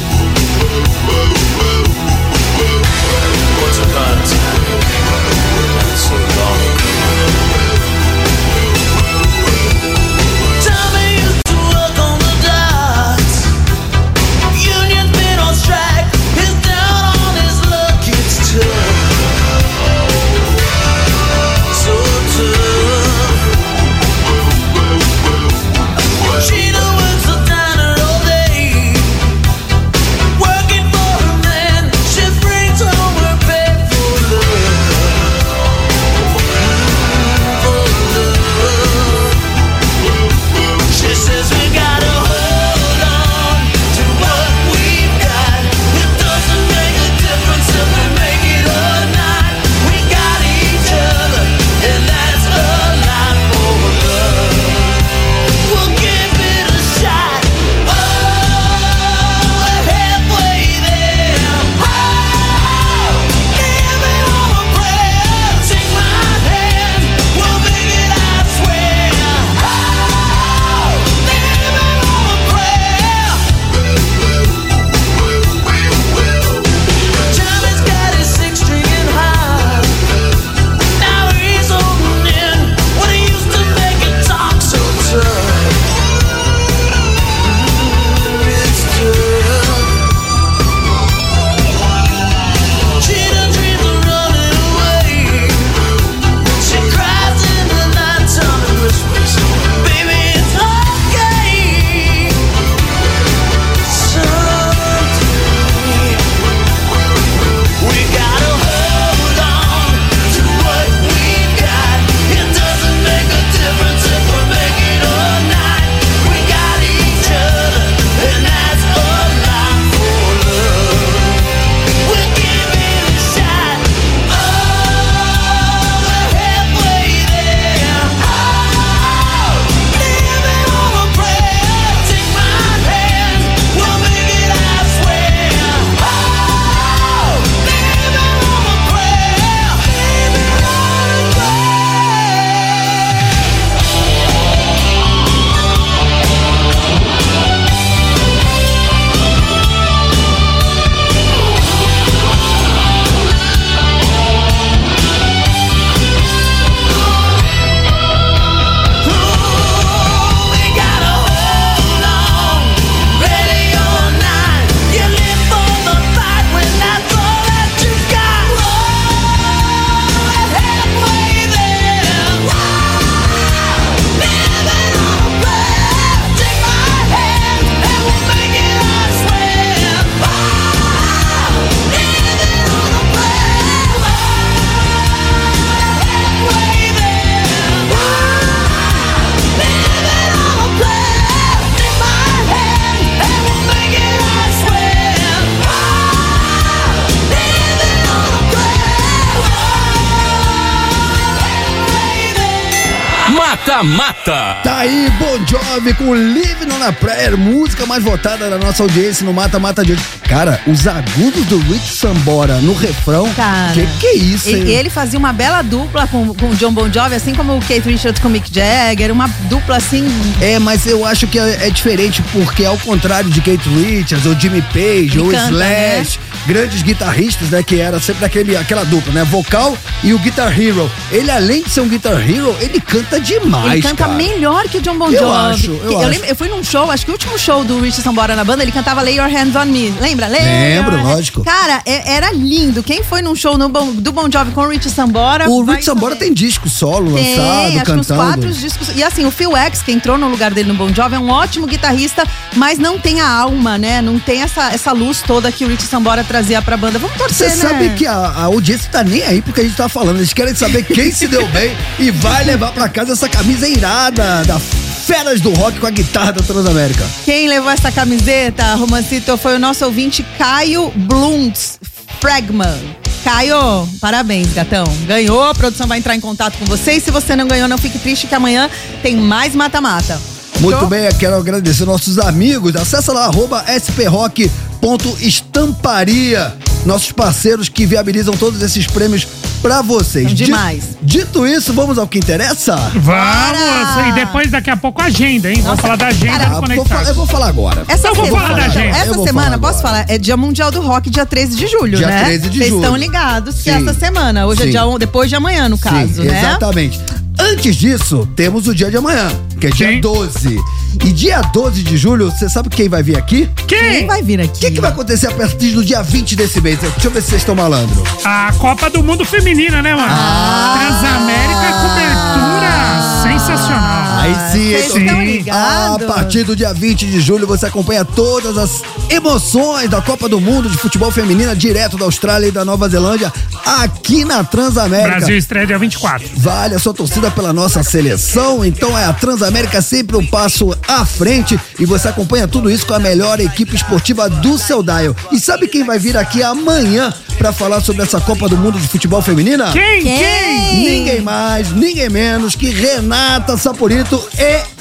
Jovi com Living on a Prayer, música mais votada da nossa audiência no Mata Mata de hoje. Cara, os agudos do Rich Sambora no refrão. Cara, que que é isso, hein? Ele, ele fazia uma bela dupla com, com o John Bon Jovi, assim como o Kate Richards com o Mick Jagger, uma dupla assim. É, mas eu acho que é, é diferente porque ao contrário de Kate Richards ou Jimmy Page Ele ou canta, Slash, grandes guitarristas, né, que era sempre aquele, aquela dupla, né, vocal e o Guitar Hero. Ele além de ser um Guitar Hero, ele canta demais, ele canta cara. melhor que o John Bon Eu Jovi. acho, eu eu, acho. lembro- eu fui num show, acho que o último show do Rich Sambora na banda, ele cantava Lay Your Hands on Me. Lembra? Lay Lembro, lógico. Cara, é- era lindo. Quem foi num show no Bon- do Bon Jovi com o Rich Sambora. O vai Rich Sambora tem disco solo Tem, lançado, acho que uns cantando. quatro discos. E assim, o Phil X, que entrou no lugar dele no Bon Jovi, é um ótimo guitarrista, mas não tem a alma, né? Não tem essa, essa luz toda que o Rich Sambora trazia pra banda. Vamos torcer, Você né? sabe que a, a audiência tá nem aí porque a gente tá falando. Eles querem saber quem se deu bem e vai levar pra casa essa camisa irada da Feras do Rock com a guitarra da Transamérica. Quem levou essa camiseta, Romancito, foi o nosso ouvinte Caio Bluntz Fragman. Caio, parabéns, gatão. Ganhou, a produção vai entrar em contato com você. E se você não ganhou, não fique triste que amanhã tem mais mata-mata. Muito bem, eu quero agradecer nossos amigos. Acesse lá, arroba sprock.estamparia. Nossos parceiros que viabilizam todos esses prêmios pra vocês. Demais. Dito isso, vamos ao que interessa? Vamos! E depois, daqui a pouco, a agenda, hein? Vamos falar da agenda Ah, do vou Conectado. falar- eu vou falar agora. Essa Então vou semana, falar da agenda. essa Eu semana falar posso falar? É Dia Mundial do Rock, dia 13 de julho, Dia né? 13 de Vocês julho. estão ligados que é Sim. essa semana. Hoje Sim. é dia depois de amanhã, no caso, Sim, né? Exatamente. Antes disso, temos o dia de amanhã, que é dia Sim. 12. E dia 12 de julho, você sabe quem vai vir aqui? Quem vai vir aqui? O que, que vai acontecer a partir do dia 20 desse mês? Deixa eu ver se vocês estão malandro. A Copa do Mundo Feminina, né, mano? Ah. Transamérica, cobertura sensacional. Aí sim, Vocês estão a partir do dia 20 de julho você acompanha todas as emoções da Copa do Mundo de futebol feminina direto da Austrália e da Nova Zelândia aqui na Transamérica. Brasil estreia dia 24. Vale a sua torcida pela nossa seleção, então é a Transamérica sempre um passo à frente e você acompanha tudo isso com a melhor equipe esportiva do seu dial. E sabe quem vai vir aqui amanhã pra falar sobre essa Copa do Mundo de futebol feminina? Quem? Quem? Ninguém mais, ninguém menos que Renata Saporito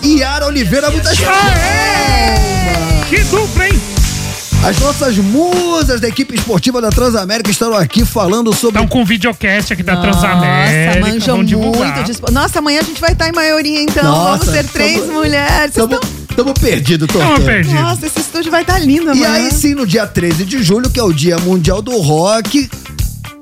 e Yara Oliveira. Muitas palmas! Que dupla, hein? As nossas musas da equipe esportiva da Transamérica estão aqui falando sobre. Estão com videocast aqui da Nossa, Transamérica. manjam divulgar. muito. dispo- Nossa, amanhã a gente vai estar em maioria, então. Nossa, Vamos ser três tamo- mulheres. Estamos perdidos, tô Estamos perdidos. Nossa, esse estúdio vai estar lindo E amanhã. aí sim, no dia 13 de julho, que é o Dia Mundial do Rock.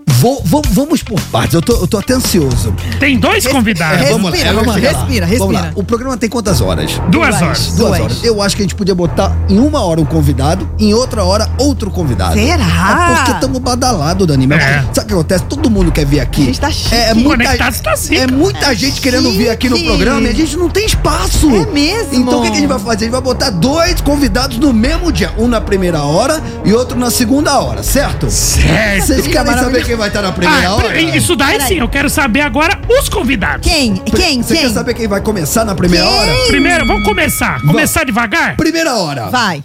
Vou, vou- vamos por partes, eu tô, eu tô até ansioso. Tem dois convidados. É, vamos lá, Respira, vamos vamos, chegar lá. respira, Vamos lá. respira. O programa tem quantas horas? Duas Duas. horas. Duas Duas. horas. Eu acho que a gente podia botar em uma hora um convidado, em outra hora outro convidado. Será? É porque estamos badalados, Dani. Mas É. Sabe o que acontece? Todo mundo quer vir aqui. A gente tá chique. É, é O muita, Conectados tá assim, é muita gente querendo vir aqui no chique. programa e a gente não tem espaço. É mesmo? Então o que, que a gente vai fazer? A gente vai botar dois convidados no mesmo dia. Um na primeira hora e outro na segunda hora, certo? Certo. Vocês querem saber quem vai estar na primeira Ah, hora? isso daí Peraí. sim, eu quero saber agora os convidados. Quem? Quem? Você Quem? quer saber quem vai começar na primeira Quem? hora? Primeiro, vamos começar. Começar devagar? Primeira hora. Vai.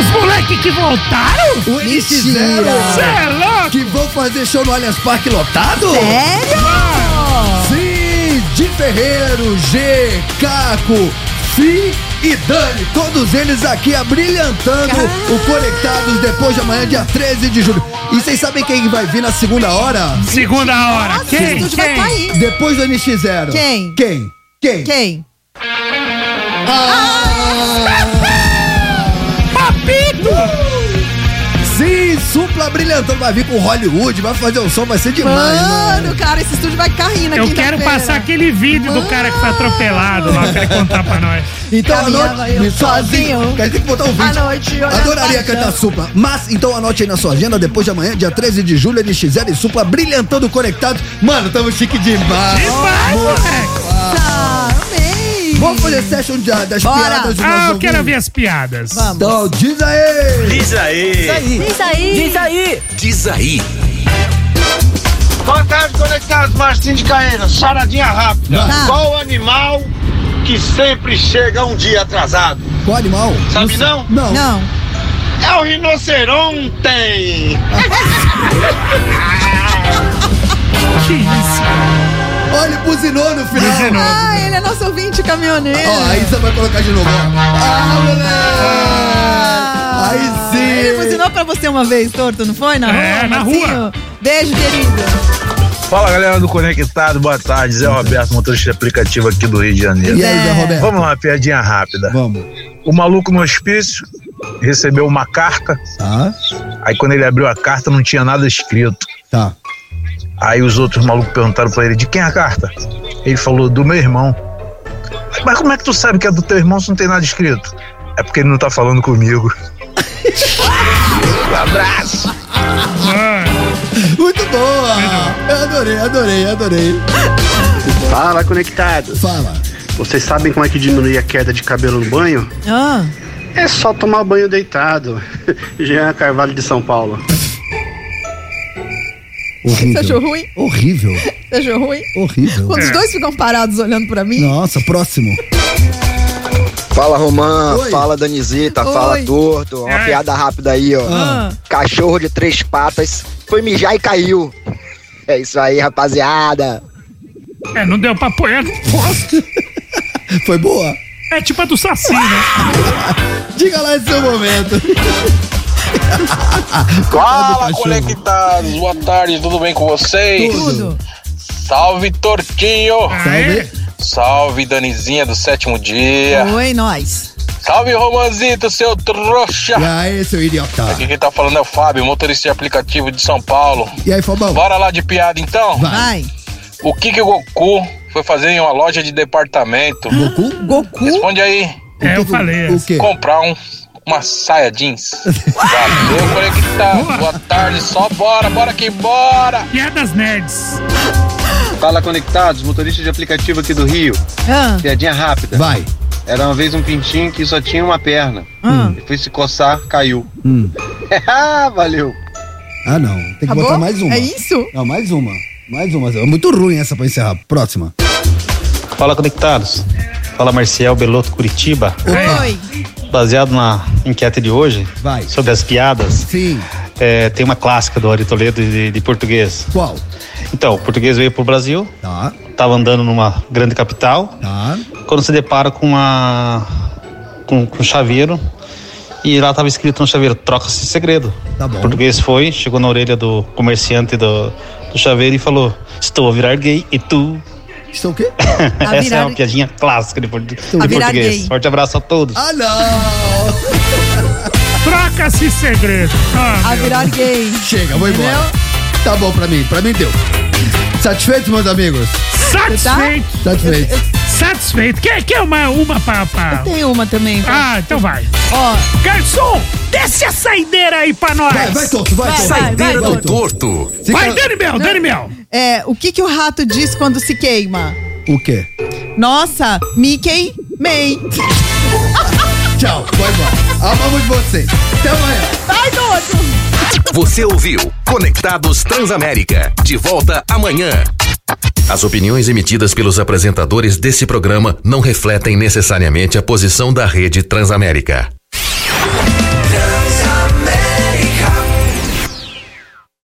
Os moleques que voltaram? O Mentira. NX0 Cê é louco? que vão fazer show no Allianz Parque lotado? Sério? Sim, de Ferreiro, G, Caco, Fi e Dani. Todos eles aqui abrilhantando o Conectados depois de amanhã, dia 13 de julho. E vocês sabem quem vai vir na segunda hora? Segunda hora. Nossa, Quem? Quem? cair. Depois do NX0. Quem? Quem? Quem? Quem? Papito! Supla brilhantando. Vai vir com Hollywood, vai fazer o som, vai ser demais, Mano, mano. cara, esse estúdio vai cair na Eu quero passar aquele vídeo do cara que foi atropelado lá pra ele contar pra nós. Então Caminhava anote. eu sozinho. Cara, tem que botar um vídeo. À noite, Adoraria cantar. Supla. Mas, então anote aí na sua agenda, depois de amanhã, dia 13 de julho, NX0 e Supla brilhantando conectados. Mano, tamo chique demais. Demais, moleque! Ah. Vamos fazer session de- das Bora. piadas Ah, eu quero ver as piadas. Vamos. Então, diz aí! Diz aí. Isso aí. Diz aí. Diz aí. Boa tarde, conectados, Marcinho de Caeira. Charadinha rápida. Tá. Qual animal que sempre chega um dia atrasado? Qual animal? Sabe não? Não. Não. É o rinoceronte. *laughs* Que isso? Olha, ele buzinou no final. Buzinou. Ah, ele é nosso ouvinte caminhoneiro. Ó, aí você vai colocar de novo. Ah, moleque! Aí sim! Ele buzinou pra você uma vez, torto, não foi? Na É, rua, na Marcinho? rua. Beijo, querido. Fala galera do Conectado, boa tarde. Zé Roberto, motorista de aplicativo aqui do Rio de Janeiro. E aí, Zé Roberto? Vamos lá, uma piadinha rápida. Vamos. O maluco no hospício recebeu uma carta. Tá. Aí quando ele abriu a carta não tinha nada escrito. Tá. Aí os outros malucos perguntaram pra ele: de quem é a carta? Ele falou: do meu irmão. Mas como é que tu sabe que é do teu irmão se não tem nada escrito? É porque ele não tá falando comigo. um *laughs* abraço. Muito boa! Eu adorei, adorei, adorei. Fala, conectados. Fala. Vocês sabem como é que diminui a queda de cabelo no banho? Ah. É só tomar banho deitado. *laughs* Jean Carvalho de São Paulo. Horrível. Você achou ruim? Horrível. Você achou ruim? Horrível. Quando os dois ficam parados olhando pra mim. Nossa, próximo. Fala Romã, Oi. fala Danizita, Oi. fala Torto. Uma É. piada rápida aí, ó. Ah. Cachorro de três patas foi mijar e caiu. É isso aí, rapaziada. É, não deu pra apoiar no posto. Foi boa? É tipo a do Saci, né? *laughs* Diga lá esse seu momento. *laughs* Fala, conectados. Boa tarde, tudo bem com vocês? Tudo. Salve, Tortinho. Salve. Salve, Danizinha do sétimo dia. Oi, nós. Salve, Romanzito, seu trouxa. E aí, seu idiota? Aqui quem tá falando é o Fábio, motorista de aplicativo de São Paulo. E aí, Fabão? Bora lá de piada então? Vai. O que que o Goku foi fazer em uma loja de departamento? Goku? Goku? Responde aí. É, eu falei. O quê? Comprar um, uma saia jeans. Valeu, conectado. Boa tarde, só bora, bora que bora. Piadas nerds. Fala conectados, motorista de aplicativo aqui do Rio. Ah. Piadinha rápida. Vai. Era uma vez um pintinho que só tinha uma perna. Ah. Ele foi se coçar, caiu. Hum. *laughs* Ah, valeu. Ah, não. Tem que Acabou? botar mais uma. É isso? Não, mais uma. Mais uma. É muito ruim essa pra encerrar. Próxima. Fala conectados. Fala Marcial Beloto Curitiba. Oi. Baseado na enquete de hoje Vai. sobre as piadas, Sim. é, tem uma clássica do Ari Toledo de, de português. Qual? Então, o português veio pro Brasil, Tá. tava andando numa grande capital, Tá. quando se depara com uma com, com um chaveiro e lá tava escrito no chaveiro troca-se segredo. Tá bom. O português foi, chegou na orelha do comerciante do, do chaveiro e falou: "Estou a virar gay e tu?" Estou o quê? *laughs* A Essa é virar- uma piadinha clássica de, de português. gay. Forte abraço a todos. Ah, não! *laughs* Troca-se segredo. Ah, A virar gay. Chega, vou embora. Entendeu? Tá bom pra mim. Pra mim deu. Satisfeitos, meus amigos? Satisfeito. Satisfeitos. Satisfeito. Quer, quer uma, uma pra, pra- Tem uma também. Ah, então vai. Ó, Garçom, desce a saideira aí pra nós. Vai, vai, Toto, vai, Vai, Toto. vai, vai, Saideira do Toto. torto. Vai, Dani Mel, Dani Mel. É, o que que o rato diz quando se queima? O quê? Nossa, Mickey May. Tchau, vai embora. Amamos você. Até amanhã. Vai, doido. Você ouviu Conectados Transamérica. De volta amanhã. As opiniões emitidas pelos apresentadores desse programa não refletem necessariamente a posição da rede Transamérica.